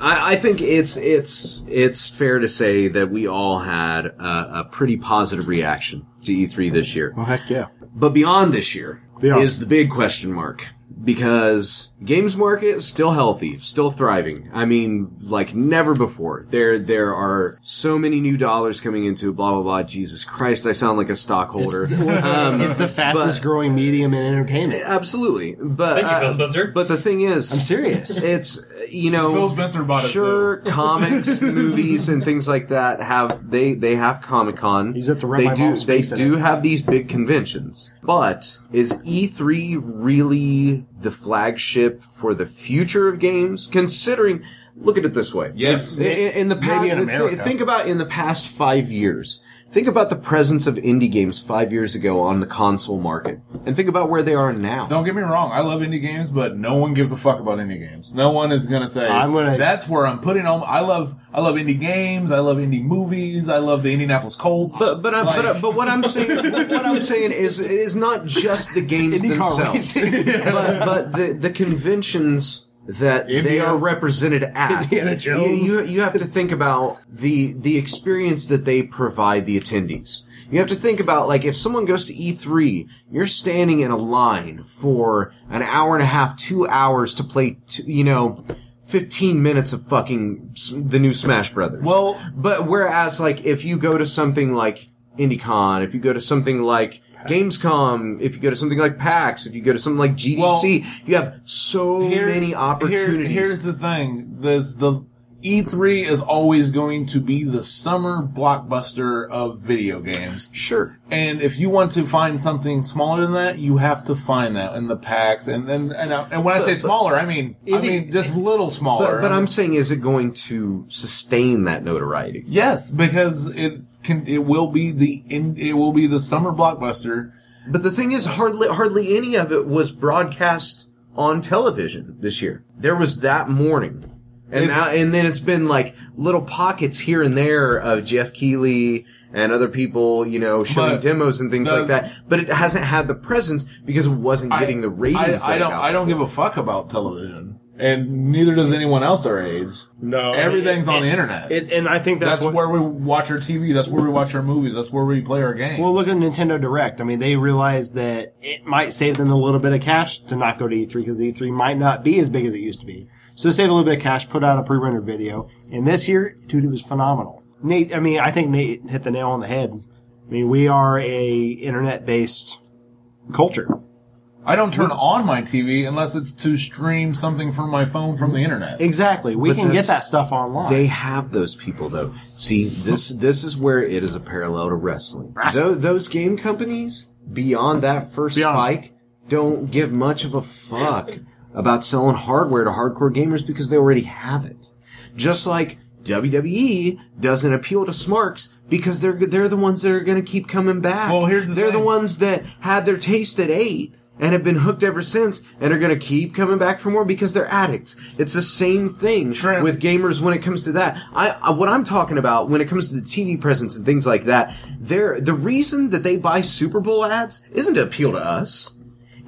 Speaker 1: I, I think it's it's it's fair to say that we all had a, a pretty positive reaction to E3 this year.
Speaker 3: Oh heck yeah!
Speaker 1: But beyond this year
Speaker 3: Beyond.
Speaker 1: is the big question mark because games market is still healthy, still thriving. I mean, like never before. There there are so many new dollars coming into blah blah blah. Jesus Christ, I sound like a stockholder. Um,
Speaker 3: It's the fastest
Speaker 1: but-
Speaker 3: growing medium in entertainment.
Speaker 1: Absolutely, but
Speaker 6: Thank you,
Speaker 1: uh,
Speaker 6: Phil Spencer.
Speaker 1: But the thing is,
Speaker 3: I'm serious.
Speaker 1: it's you know
Speaker 2: Phil Spencer bought it,
Speaker 1: sure comics movies and things like that have they they have comic con
Speaker 3: He's at the Run
Speaker 1: they do they do
Speaker 3: it.
Speaker 1: have these big conventions but is e3 really the flagship for the future of games considering look at it this way
Speaker 2: Yes.
Speaker 1: in, in the past
Speaker 3: America.
Speaker 1: think about in the past five years think about the presence of indie games five years ago on the console market and think about where they are now
Speaker 2: Don't get me wrong, I love indie games, but no one gives a fuck about indie games. No one is gonna say
Speaker 3: I'm gonna-
Speaker 2: that's where I'm putting all. I love I love indie games. I love indie movies. I love the Indianapolis Colts.
Speaker 1: But but, I,
Speaker 2: Like-
Speaker 1: but uh, but what I'm saying what I'm saying is is not just the games
Speaker 3: Indy
Speaker 1: themselves, but, but the the conventions that they are represented at.
Speaker 3: Indiana Jones.
Speaker 1: You, you you have to think about the the experience that they provide the attendees. You have to think about like if someone goes to E3, you're standing in a line for an hour and a half, two hours to play, t- you know. 15 minutes of fucking the new Smash Brothers.
Speaker 2: Well-
Speaker 1: but whereas like if you go to something like IndyCon, if you go to something like Gamescom, if you go to something like PAX, if you go to something like GDC, you have so
Speaker 2: Here-
Speaker 1: many
Speaker 2: here-
Speaker 1: opportunities.
Speaker 2: here's the thing: there's the E3 is always going to be the summer blockbuster of video games.
Speaker 1: sure.
Speaker 2: And if you want to find something smaller than that, you have to find that in the PAX. And and and, uh, and when I say smaller, I mean I mean just little smaller.
Speaker 1: But, but I'm saying, is it going to sustain that notoriety?
Speaker 2: yes, because it can it will be the in, it will be the summer blockbuster.
Speaker 1: But the thing is, hardly hardly any of it was broadcast on television this year. There was that morning, and now and then it's been like little pockets here and there of Geoff Keighley and other people, you know, showing
Speaker 2: But
Speaker 1: demos and things
Speaker 2: the-
Speaker 1: like that. But it hasn't had the presence because it wasn't getting the ratings.
Speaker 2: I,
Speaker 1: that
Speaker 2: I
Speaker 1: it
Speaker 2: don't
Speaker 1: got
Speaker 2: I don't give a fuck about television, and neither does anyone else our age.
Speaker 3: No,
Speaker 2: Everything's
Speaker 3: it-
Speaker 2: on the internet.
Speaker 3: It, and I think that's,
Speaker 2: That's
Speaker 3: what,
Speaker 2: where we watch our TV. That's where we watch our movies. That's where we play our games.
Speaker 3: Well, look at Nintendo Direct. I mean, they realized that it might save them a little bit of cash to not go to E3 because E3 might not be as big as it used to be. So they saved a little bit of cash, put out a pre-rendered video, and this year, dude, it was phenomenal. Nate, I mean, I think Nate hit the nail on the head. I mean, we are a internet-based culture.
Speaker 2: I don't turn on my TV unless it's to stream something from my phone from the internet.
Speaker 3: Exactly. We
Speaker 1: But
Speaker 3: can
Speaker 1: that's-
Speaker 3: get that stuff online.
Speaker 1: They have those people though. See, this this is where it is a parallel to wrestling.
Speaker 3: Wrestling.
Speaker 1: Tho- those game companies beyond that first
Speaker 3: Beyond.
Speaker 1: spike don't give much of a fuck about selling hardware to hardcore gamers because they already have it. Just like WWE doesn't appeal to smarks because they're they're the ones that are going to keep coming back.
Speaker 2: Well, here's the
Speaker 1: they're the ones that had their taste at eight and have been hooked ever since and are going to keep coming back for more because they're addicts. It's the same thing with gamers when it comes to that. I, I what I'm talking about when it comes to the TV presence and things like that. They're the reason that they buy Super Bowl ads isn't to appeal to us.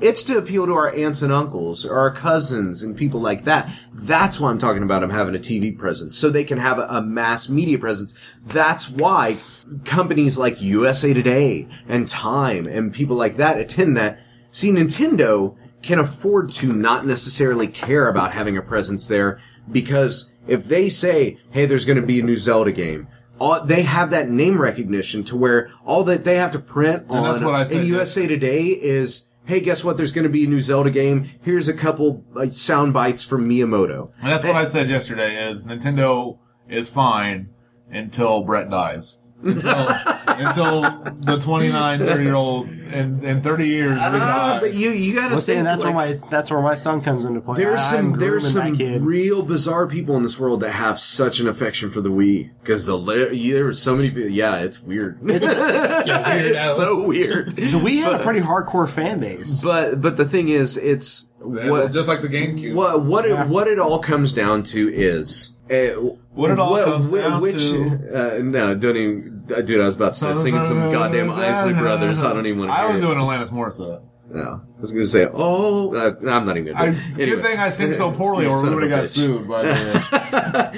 Speaker 1: It's to appeal to our aunts and uncles, or our cousins, and people like that. That's why I'm talking about them having a TV presence, so they can have a, a mass media presence. That's why companies like USA Today and Time and people like that attend that. See, Nintendo can afford to not necessarily care about having a presence there because if they say, "Hey, there's going to be a new Zelda game," all, they have that name recognition to where all that they have to print
Speaker 2: And that's
Speaker 1: on
Speaker 2: what I said,
Speaker 1: in. USA Today is, hey, guess what? There's going to be a new Zelda game. Here's a couple uh, sound bites from Miyamoto.
Speaker 2: And that's what I said yesterday is Nintendo is fine until Brett dies. Until, until the 29, 30 year old in, in 30 years we
Speaker 1: Ah,
Speaker 2: die.
Speaker 1: but you you got to
Speaker 3: Well, see, and that's
Speaker 1: like,
Speaker 3: where my that's where my son comes into play.
Speaker 1: There's
Speaker 3: I'm
Speaker 1: some there's
Speaker 3: grooming
Speaker 1: some
Speaker 3: that kid.
Speaker 1: real bizarre people in this world that have such an affection for the Wii because the li- there were so many people. Yeah, it's weird.
Speaker 6: Yeah, weird
Speaker 1: it's so weird.
Speaker 3: we had a pretty hardcore fan base.
Speaker 1: But but the thing is, it's what
Speaker 2: just like the GameCube.
Speaker 1: what what
Speaker 3: Yeah.
Speaker 1: it what it all comes down to is uh,
Speaker 2: What it all comes
Speaker 1: whi-
Speaker 2: down
Speaker 1: which,
Speaker 2: to-
Speaker 1: Uh, no, don't even, uh, dude. I was about to start singing some goddamn Isley Brothers. I don't even want to.
Speaker 2: I was doing Alanis Morissette.
Speaker 1: No, I was going to say, oh, uh, I'm not even. Gonna
Speaker 2: it's
Speaker 1: do
Speaker 2: a
Speaker 1: it.
Speaker 2: good thing I sing so poorly, or we would have got
Speaker 1: bitch.
Speaker 2: sued. By the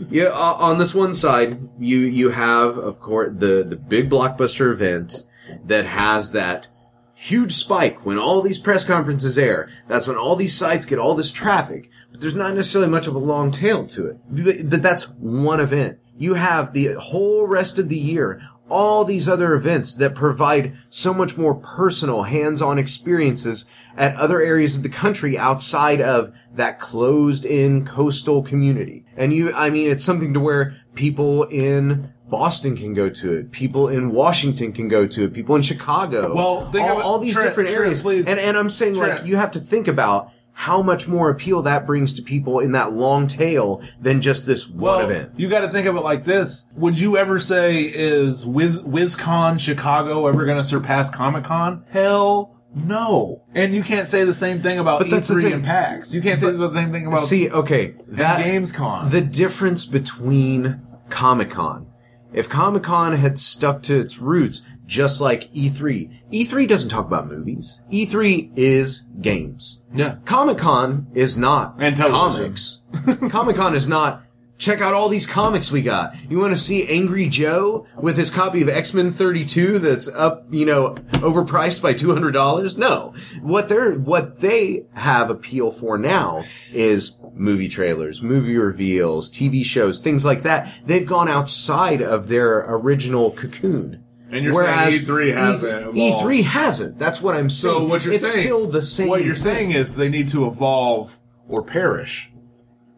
Speaker 2: way,
Speaker 1: Yeah, on this one side, you you have, of course, the the big blockbuster event that has that huge spike when all these press conferences air. That's when all these sites get all this traffic. But there's not necessarily much of a long tail to it. But, but that's one event. You have the whole rest of the year, all these other events that provide so much more personal, hands-on experiences at other areas of the country outside of that closed-in coastal community. And you, I mean, it's something to where people in Boston can go to it. People in Washington can go to it. People in Chicago.
Speaker 2: Well,
Speaker 1: all, all these
Speaker 2: Trent,
Speaker 1: different areas.
Speaker 2: please.
Speaker 1: And and I'm saying like you have to think about how much more appeal that brings to people in that long tail than just this one
Speaker 2: well,
Speaker 1: event.
Speaker 2: you got to think of it like this: Would you ever say is Wiz WizCon Chicago ever going to surpass Comic Con? Hell no! And you can't say the same thing about
Speaker 1: But that's
Speaker 2: E3 and PAX. You can't say the same thing about
Speaker 1: See, okay, that
Speaker 2: Gamescom.
Speaker 1: The difference between Comic Con, if Comic Con had stuck to its roots, just like E3, E3 doesn't talk about movies. E3 is games.
Speaker 2: yeah.
Speaker 1: Comic Con is not
Speaker 2: And
Speaker 1: comics. Comic Con is not check out all these comics we got. You want to see Angry Joe with his copy of X-Men 32 that's up, you know, overpriced by $200? No. What they're, what they have appeal for now is movie trailers, movie reveals, TV shows, things like that. They've gone outside of their original cocoon.
Speaker 2: And you're saying E3 hasn't
Speaker 1: E-
Speaker 2: evolved.
Speaker 1: E3 hasn't. That's what I'm saying.
Speaker 2: So what you're
Speaker 1: it's
Speaker 2: saying?
Speaker 1: still the same.
Speaker 2: What you're
Speaker 1: thing.
Speaker 2: saying is they need to evolve or perish.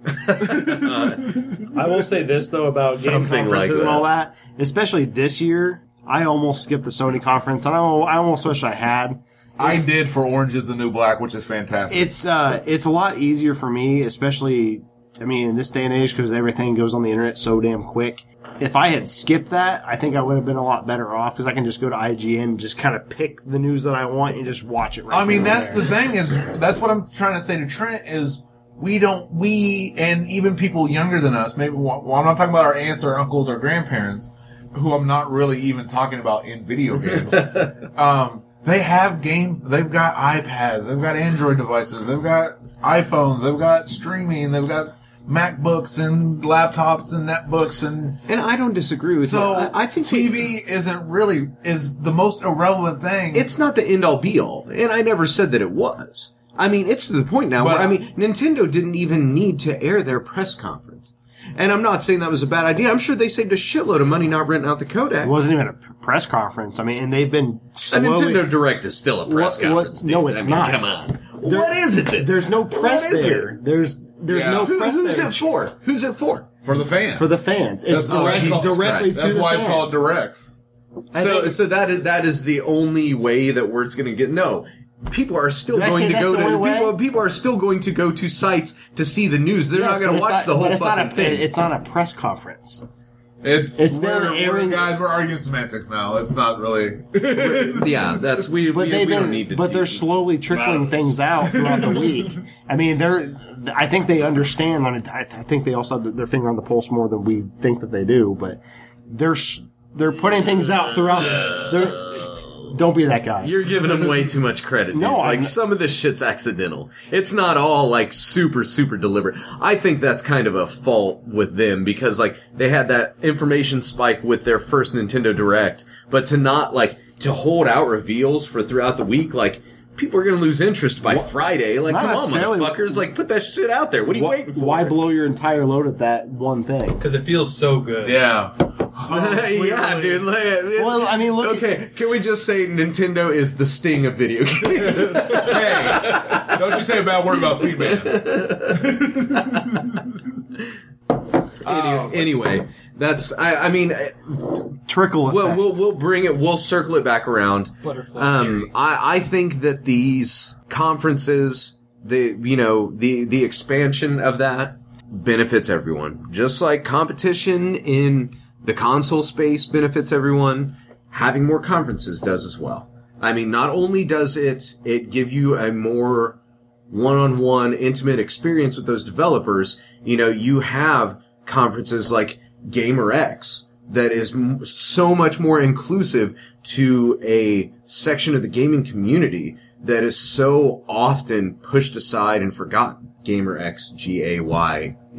Speaker 3: I will say this though about game conferences
Speaker 1: like
Speaker 3: and all
Speaker 1: that.
Speaker 3: that, especially this year. I almost skipped the Sony conference, and I, I almost wish I had.
Speaker 2: I did for Orange is the New Black, which is fantastic.
Speaker 3: It's uh, it's a lot easier for me, especially. I mean, in this day and age, because everything goes on the internet so damn quick. If I had skipped that, I think I would have been a lot better off because I can just go to IGN and just kind of pick the news that I want and just watch it. Right
Speaker 2: I mean, that's
Speaker 3: there.
Speaker 2: the thing is, that's what I'm trying to say to Trent is we don't, we, and even people younger than us, maybe, well, I'm not talking about our aunts or uncles or grandparents, who I'm not really even talking about in video games. um, they have game, they've got iPads, they've got Android devices, they've got iPhones, they've got streaming, they've got MacBooks and laptops and netbooks and
Speaker 1: And I don't disagree with
Speaker 2: so
Speaker 1: you. I, I think
Speaker 2: TV isn't really is the most irrelevant thing.
Speaker 1: it's not the end all be all, and I never said that it was. I mean, it's to the point now
Speaker 2: But-
Speaker 1: where I mean, Nintendo didn't even need to air their press conference. And I'm not saying that was a bad idea. I'm sure they saved a shitload of money not renting out the Kodak.
Speaker 3: It wasn't even a press conference. I mean, and they've been
Speaker 1: a. Nintendo Direct is still a press
Speaker 3: What- what-
Speaker 1: conference.
Speaker 3: no,
Speaker 1: dude.
Speaker 3: it's
Speaker 1: I mean,
Speaker 3: not.
Speaker 1: Come on.
Speaker 3: There-
Speaker 1: what is it? Then?
Speaker 3: There's no press
Speaker 1: What is
Speaker 3: there.
Speaker 1: it?
Speaker 3: There's there's
Speaker 2: Yeah.
Speaker 3: no
Speaker 1: Who-
Speaker 3: press
Speaker 1: who's
Speaker 3: there
Speaker 1: it for? Who's it for?
Speaker 2: for the fan.
Speaker 3: for the fans. It's
Speaker 2: That's why it's
Speaker 3: directly,
Speaker 2: called-
Speaker 3: directly to
Speaker 2: That's
Speaker 3: the
Speaker 2: why
Speaker 3: fans.
Speaker 2: it's called directs.
Speaker 3: I
Speaker 1: So,
Speaker 3: think-
Speaker 1: so that is that is the only way that word's going to get. No, people are still going to go to people. People are still going to go to sites to see the news. They're
Speaker 3: Yes,
Speaker 1: not going to watch
Speaker 3: not-
Speaker 1: the whole fucking
Speaker 3: not a,
Speaker 1: thing.
Speaker 3: It's not a press conference.
Speaker 2: It's,
Speaker 3: It's
Speaker 2: we're,
Speaker 3: them
Speaker 2: we're- guys. We're arguing semantics now. It's not really.
Speaker 1: yeah, that's we.
Speaker 3: But
Speaker 1: we,
Speaker 3: they've
Speaker 1: we don't
Speaker 3: been,
Speaker 1: need to.
Speaker 3: but they're slowly trickling things out throughout the week. I mean, they're. I think they understand. On it. I, I think they also have their finger on the pulse more than we think that they do. But they're they're putting things out throughout. They're, don't be that guy.
Speaker 1: You're giving them way too much credit.
Speaker 3: No,
Speaker 1: like
Speaker 3: I'm-
Speaker 1: some of this shit's accidental. It's not all like super super deliberate. I think that's kind of a fault with them because like they had that information spike with their first Nintendo Direct, but to not like to hold out reveals for throughout the week, like people are gonna lose interest by Friday. Like,
Speaker 3: Not
Speaker 1: come on, motherfuckers! Like, put that shit out there. What are you
Speaker 3: Why,
Speaker 1: waiting for?
Speaker 3: why blow your entire load at that one thing?
Speaker 6: because it feels so good.
Speaker 2: Yeah. Oh, sweet
Speaker 1: yeah,
Speaker 2: release.
Speaker 1: dude. Like,
Speaker 3: Well, I mean, look.
Speaker 1: Okay, can we just say Nintendo is the sting of video games?
Speaker 2: Hey, don't you say a bad word about Seaman.
Speaker 1: Any- oh, anyway, that's I, I mean,
Speaker 3: Trickle effect.
Speaker 1: well, we'll we'll bring it. We'll circle it back around.
Speaker 6: Butterfly
Speaker 1: Um. I I think that these conferences, the you know the the expansion of that benefits everyone. Just like competition in the console space benefits everyone, having more conferences does as well. I mean, not only does it it give you a more one-on-one intimate experience with those developers, you know, you have conferences like GaymerX that is m- so much more inclusive to a section of the gaming community that is so often pushed aside and forgotten. GaymerX,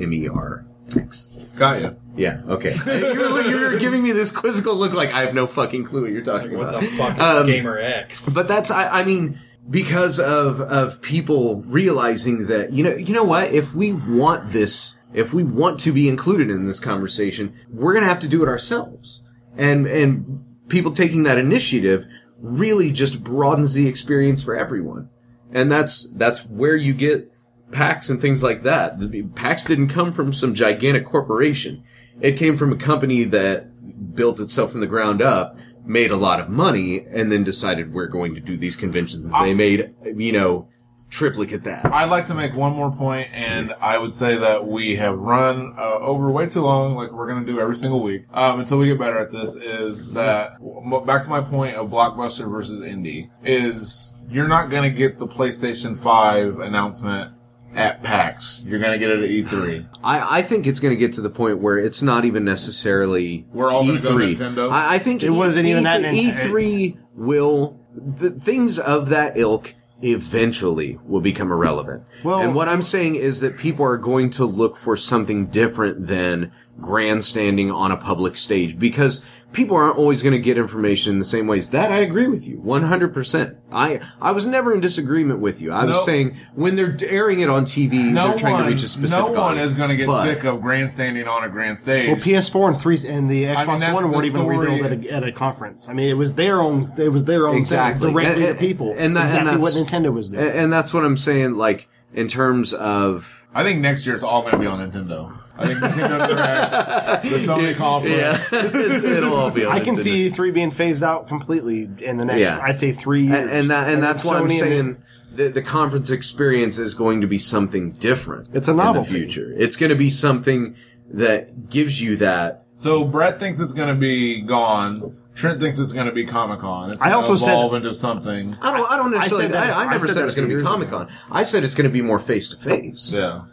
Speaker 1: G-A-Y-M-E-R-X.
Speaker 2: Got you.
Speaker 1: Yeah, okay. you're, you're giving me this quizzical look like I have no fucking clue what you're talking
Speaker 6: What
Speaker 1: about.
Speaker 6: What the fuck is
Speaker 1: Um,
Speaker 6: Gaymer X?
Speaker 1: But that's I, I mean because of of people realizing that you know you know what if we want this if we want to be included in this conversation we're gonna have to do it ourselves and and people taking that initiative really just broadens the experience for everyone and that's that's where you get PAX and things like that. The- PAX didn't come from some gigantic corporation. It came from a company that built itself from the ground up, made a lot of money, and then decided we're going to do these conventions. And they made, you know, triplicate that.
Speaker 2: I'd like to make one more point, and I would say that we have run uh, over way too long, like we're going to do every single week, um, until we get better at this. Is that w- back to my point of blockbuster versus indie? Is you're not going to get the PlayStation Five announcement at PAX. You're going to get it at E E3.
Speaker 1: I, I think it's going to get to the point where it's not even necessarily
Speaker 2: We're all gonna
Speaker 1: E3.
Speaker 2: go Nintendo?
Speaker 1: I, I think
Speaker 3: It wasn't even that Nintendo.
Speaker 1: E3 will the things of that ilk eventually will become irrelevant.
Speaker 3: Well-
Speaker 1: and what I'm saying is that people are going to look for something different than grandstanding on a public stage because people aren't always going to get information in the same ways. That I agree with you 100%. I I was never in disagreement with you. I was
Speaker 2: Nope.
Speaker 1: saying when they're airing it on TV,
Speaker 2: No
Speaker 1: they're trying
Speaker 2: one,
Speaker 1: to reach a specific
Speaker 2: no one
Speaker 1: audience.
Speaker 2: is going to get
Speaker 1: But-
Speaker 2: sick of grandstanding on a grand stage.
Speaker 3: Well, PS4 and three and the Xbox
Speaker 2: mean,
Speaker 3: One
Speaker 2: the
Speaker 3: weren't even
Speaker 2: story.
Speaker 3: revealed at a, at a conference. I mean, it was their own. It was their own
Speaker 1: Exactly.
Speaker 3: thing, directly
Speaker 1: And-
Speaker 3: to people.
Speaker 1: and that- and
Speaker 3: exactly what Nintendo was doing.
Speaker 1: and, and that's what I'm saying. Like in terms of
Speaker 2: I think next year it's all going to be on Nintendo. I think Nintendo Direct, the Sony conference.
Speaker 1: It's- it'll all be. On
Speaker 3: I can
Speaker 1: Nintendo.
Speaker 3: see three being phased out completely in the next.
Speaker 1: Yeah.
Speaker 3: I'd say three years.
Speaker 1: and, and that and that's
Speaker 3: then
Speaker 1: what I'm saying. The, the conference experience is going to be something different.
Speaker 3: It's a
Speaker 1: in the
Speaker 3: novelty.
Speaker 1: future. It's going to be something that gives you that.
Speaker 2: So Brett thinks it's going to be gone. Trent thinks it's going to be Comic Con. It's
Speaker 3: I
Speaker 2: gonna
Speaker 3: also said-
Speaker 2: evolve into something.
Speaker 1: I don't. I don't necessarily. I,
Speaker 3: said that-
Speaker 1: I,
Speaker 3: I
Speaker 1: never
Speaker 3: said
Speaker 1: said, it was going to be Comic Con. I said it's going to be more face to face.
Speaker 2: Yeah.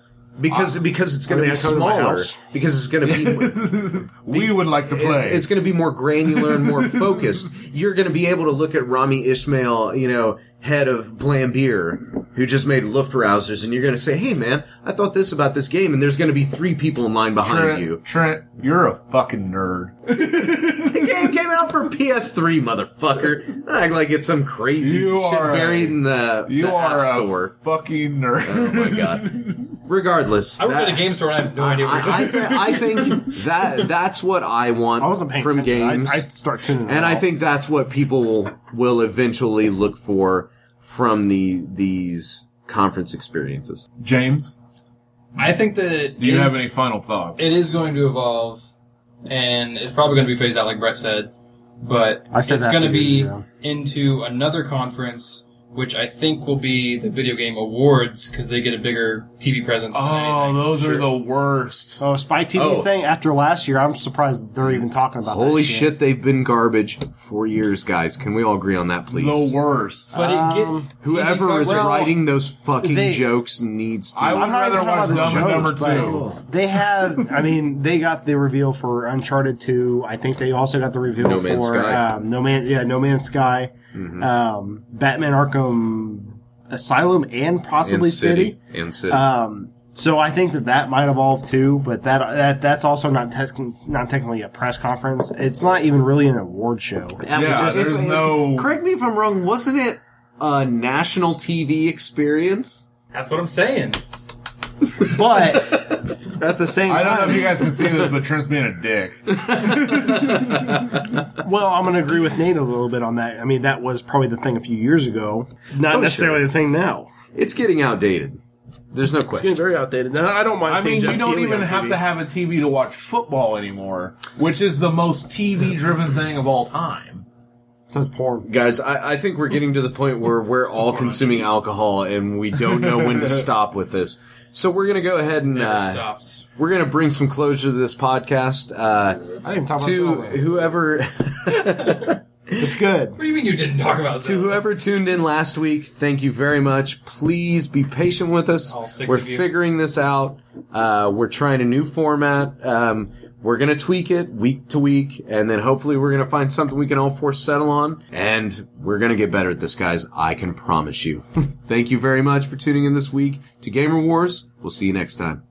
Speaker 1: Because ah. because it's going to be
Speaker 3: come to my
Speaker 1: smaller.
Speaker 3: house?
Speaker 1: Because it's going to be.
Speaker 2: We would like to play.
Speaker 1: It's, it's going to be more granular and more focused. You're going to be able to look at Rami Ismail, you know, head of Vlambeer, who just made Luftrausers, and you're going to say, "Hey, man, I thought this about this game," and there's going to be three people in line behind
Speaker 2: Trent,
Speaker 1: you.
Speaker 2: Trent, you're a fucking nerd.
Speaker 1: The game came out for PS3, motherfucker. Act like it's some crazy
Speaker 2: You
Speaker 1: shit
Speaker 2: are a-
Speaker 1: buried in the,
Speaker 2: You
Speaker 1: the
Speaker 2: are
Speaker 1: App
Speaker 2: a
Speaker 1: Store.
Speaker 2: fucking nerd.
Speaker 1: Oh my god. Regardless,
Speaker 6: I work
Speaker 1: that-
Speaker 6: at a game store and I have no idea what you're
Speaker 1: I, I,
Speaker 6: talking
Speaker 1: th- I think that that's what I want
Speaker 3: I wasn't paying
Speaker 1: from
Speaker 3: attention.
Speaker 1: games.
Speaker 3: I'd, I'd start tuning.
Speaker 1: and
Speaker 3: it
Speaker 1: I
Speaker 3: out.
Speaker 1: think that's what people will, will eventually look for from the these conference experiences.
Speaker 2: James,
Speaker 6: I think that it
Speaker 2: do you
Speaker 6: is-
Speaker 2: have any final thoughts?
Speaker 6: It is going to evolve, and it's probably going to be phased out, like Brett said. But
Speaker 3: I said
Speaker 6: it's
Speaker 3: that
Speaker 6: going to
Speaker 3: a few
Speaker 6: be
Speaker 3: ago.
Speaker 6: into another conference, which I think will be the video game awards because they get a bigger TV presence.
Speaker 2: Oh,
Speaker 6: anything.
Speaker 2: those
Speaker 6: Sure.
Speaker 2: are the worst.
Speaker 3: Oh, Spike TV's
Speaker 1: Oh.
Speaker 3: thing after last year, I'm surprised they're even talking about.
Speaker 1: Holy
Speaker 3: that
Speaker 1: shit, they've been garbage for years, guys. Can we all agree on that, please?
Speaker 2: The worst.
Speaker 6: But
Speaker 3: Um,
Speaker 6: it gets
Speaker 1: Whoever
Speaker 6: TV
Speaker 1: is
Speaker 6: coverage-
Speaker 1: writing those fucking
Speaker 3: they-
Speaker 1: jokes needs to.
Speaker 2: I would
Speaker 3: I'm not
Speaker 2: rather
Speaker 3: even talking
Speaker 2: watch
Speaker 3: about
Speaker 2: Dumb
Speaker 3: the
Speaker 2: and Dumber
Speaker 3: jokes,
Speaker 2: Two.
Speaker 3: They have, I mean, they got the reveal for Uncharted 2. I think they also got the reveal
Speaker 1: No
Speaker 3: for
Speaker 1: Man's Sky.
Speaker 3: Um, No Man, yeah, No Man's Sky, um, Batman Arkham Asylum, and possibly
Speaker 1: and
Speaker 3: City.
Speaker 1: city. And city.
Speaker 3: Um, so I think that that might evolve too, but that that that's also not tec- not technically a press conference. It's not even really an award show.
Speaker 1: That
Speaker 2: Yeah,
Speaker 1: was just-
Speaker 2: there's
Speaker 1: if-
Speaker 2: no-
Speaker 1: Correct me if I'm wrong. Wasn't it a national TV experience?
Speaker 6: That's what I'm saying.
Speaker 3: But at the same time.
Speaker 2: I don't know
Speaker 3: time,
Speaker 2: if you guys can see this, but Trent's being a dick.
Speaker 3: well, I'm going to agree with Nate a little bit on that. I mean, that was probably the thing a few years ago, not
Speaker 1: Oh,
Speaker 3: necessarily
Speaker 1: sure.
Speaker 3: the thing now.
Speaker 1: It's getting outdated. There's no
Speaker 3: It's
Speaker 1: question.
Speaker 3: getting very outdated. Now, I don't mind.
Speaker 2: I
Speaker 3: seeing
Speaker 2: mean,
Speaker 3: Geoff
Speaker 2: we don't
Speaker 3: Keighley
Speaker 2: even
Speaker 3: on
Speaker 2: have
Speaker 3: TV.
Speaker 2: to have a TV to watch football anymore, which is the most TV driven thing of all time.
Speaker 3: says porn.
Speaker 1: Guys, I, I think we're getting to the point where we're all consuming alcohol and we don't know when to stop with this. So we're gonna go ahead and
Speaker 6: Never
Speaker 1: uh,
Speaker 6: stops.
Speaker 1: we're gonna bring some closure to this podcast. Uh,
Speaker 3: I didn't even talk about
Speaker 1: to
Speaker 3: Zelda.
Speaker 1: whoever
Speaker 3: It's good.
Speaker 6: What do you mean you didn't talk about
Speaker 1: to
Speaker 6: Zelda?
Speaker 1: whoever tuned in last week, thank you very much. Please be patient with us.
Speaker 6: All six
Speaker 1: we're
Speaker 6: of you.
Speaker 1: figuring this out. Uh, we're trying a new format. Um, we're gonna tweak it week to week, and then hopefully we're gonna find something we can all four settle on. And we're gonna get better at this, guys. I can promise you. thank you very much for tuning in this week to Gamer Wars. We'll see you next time.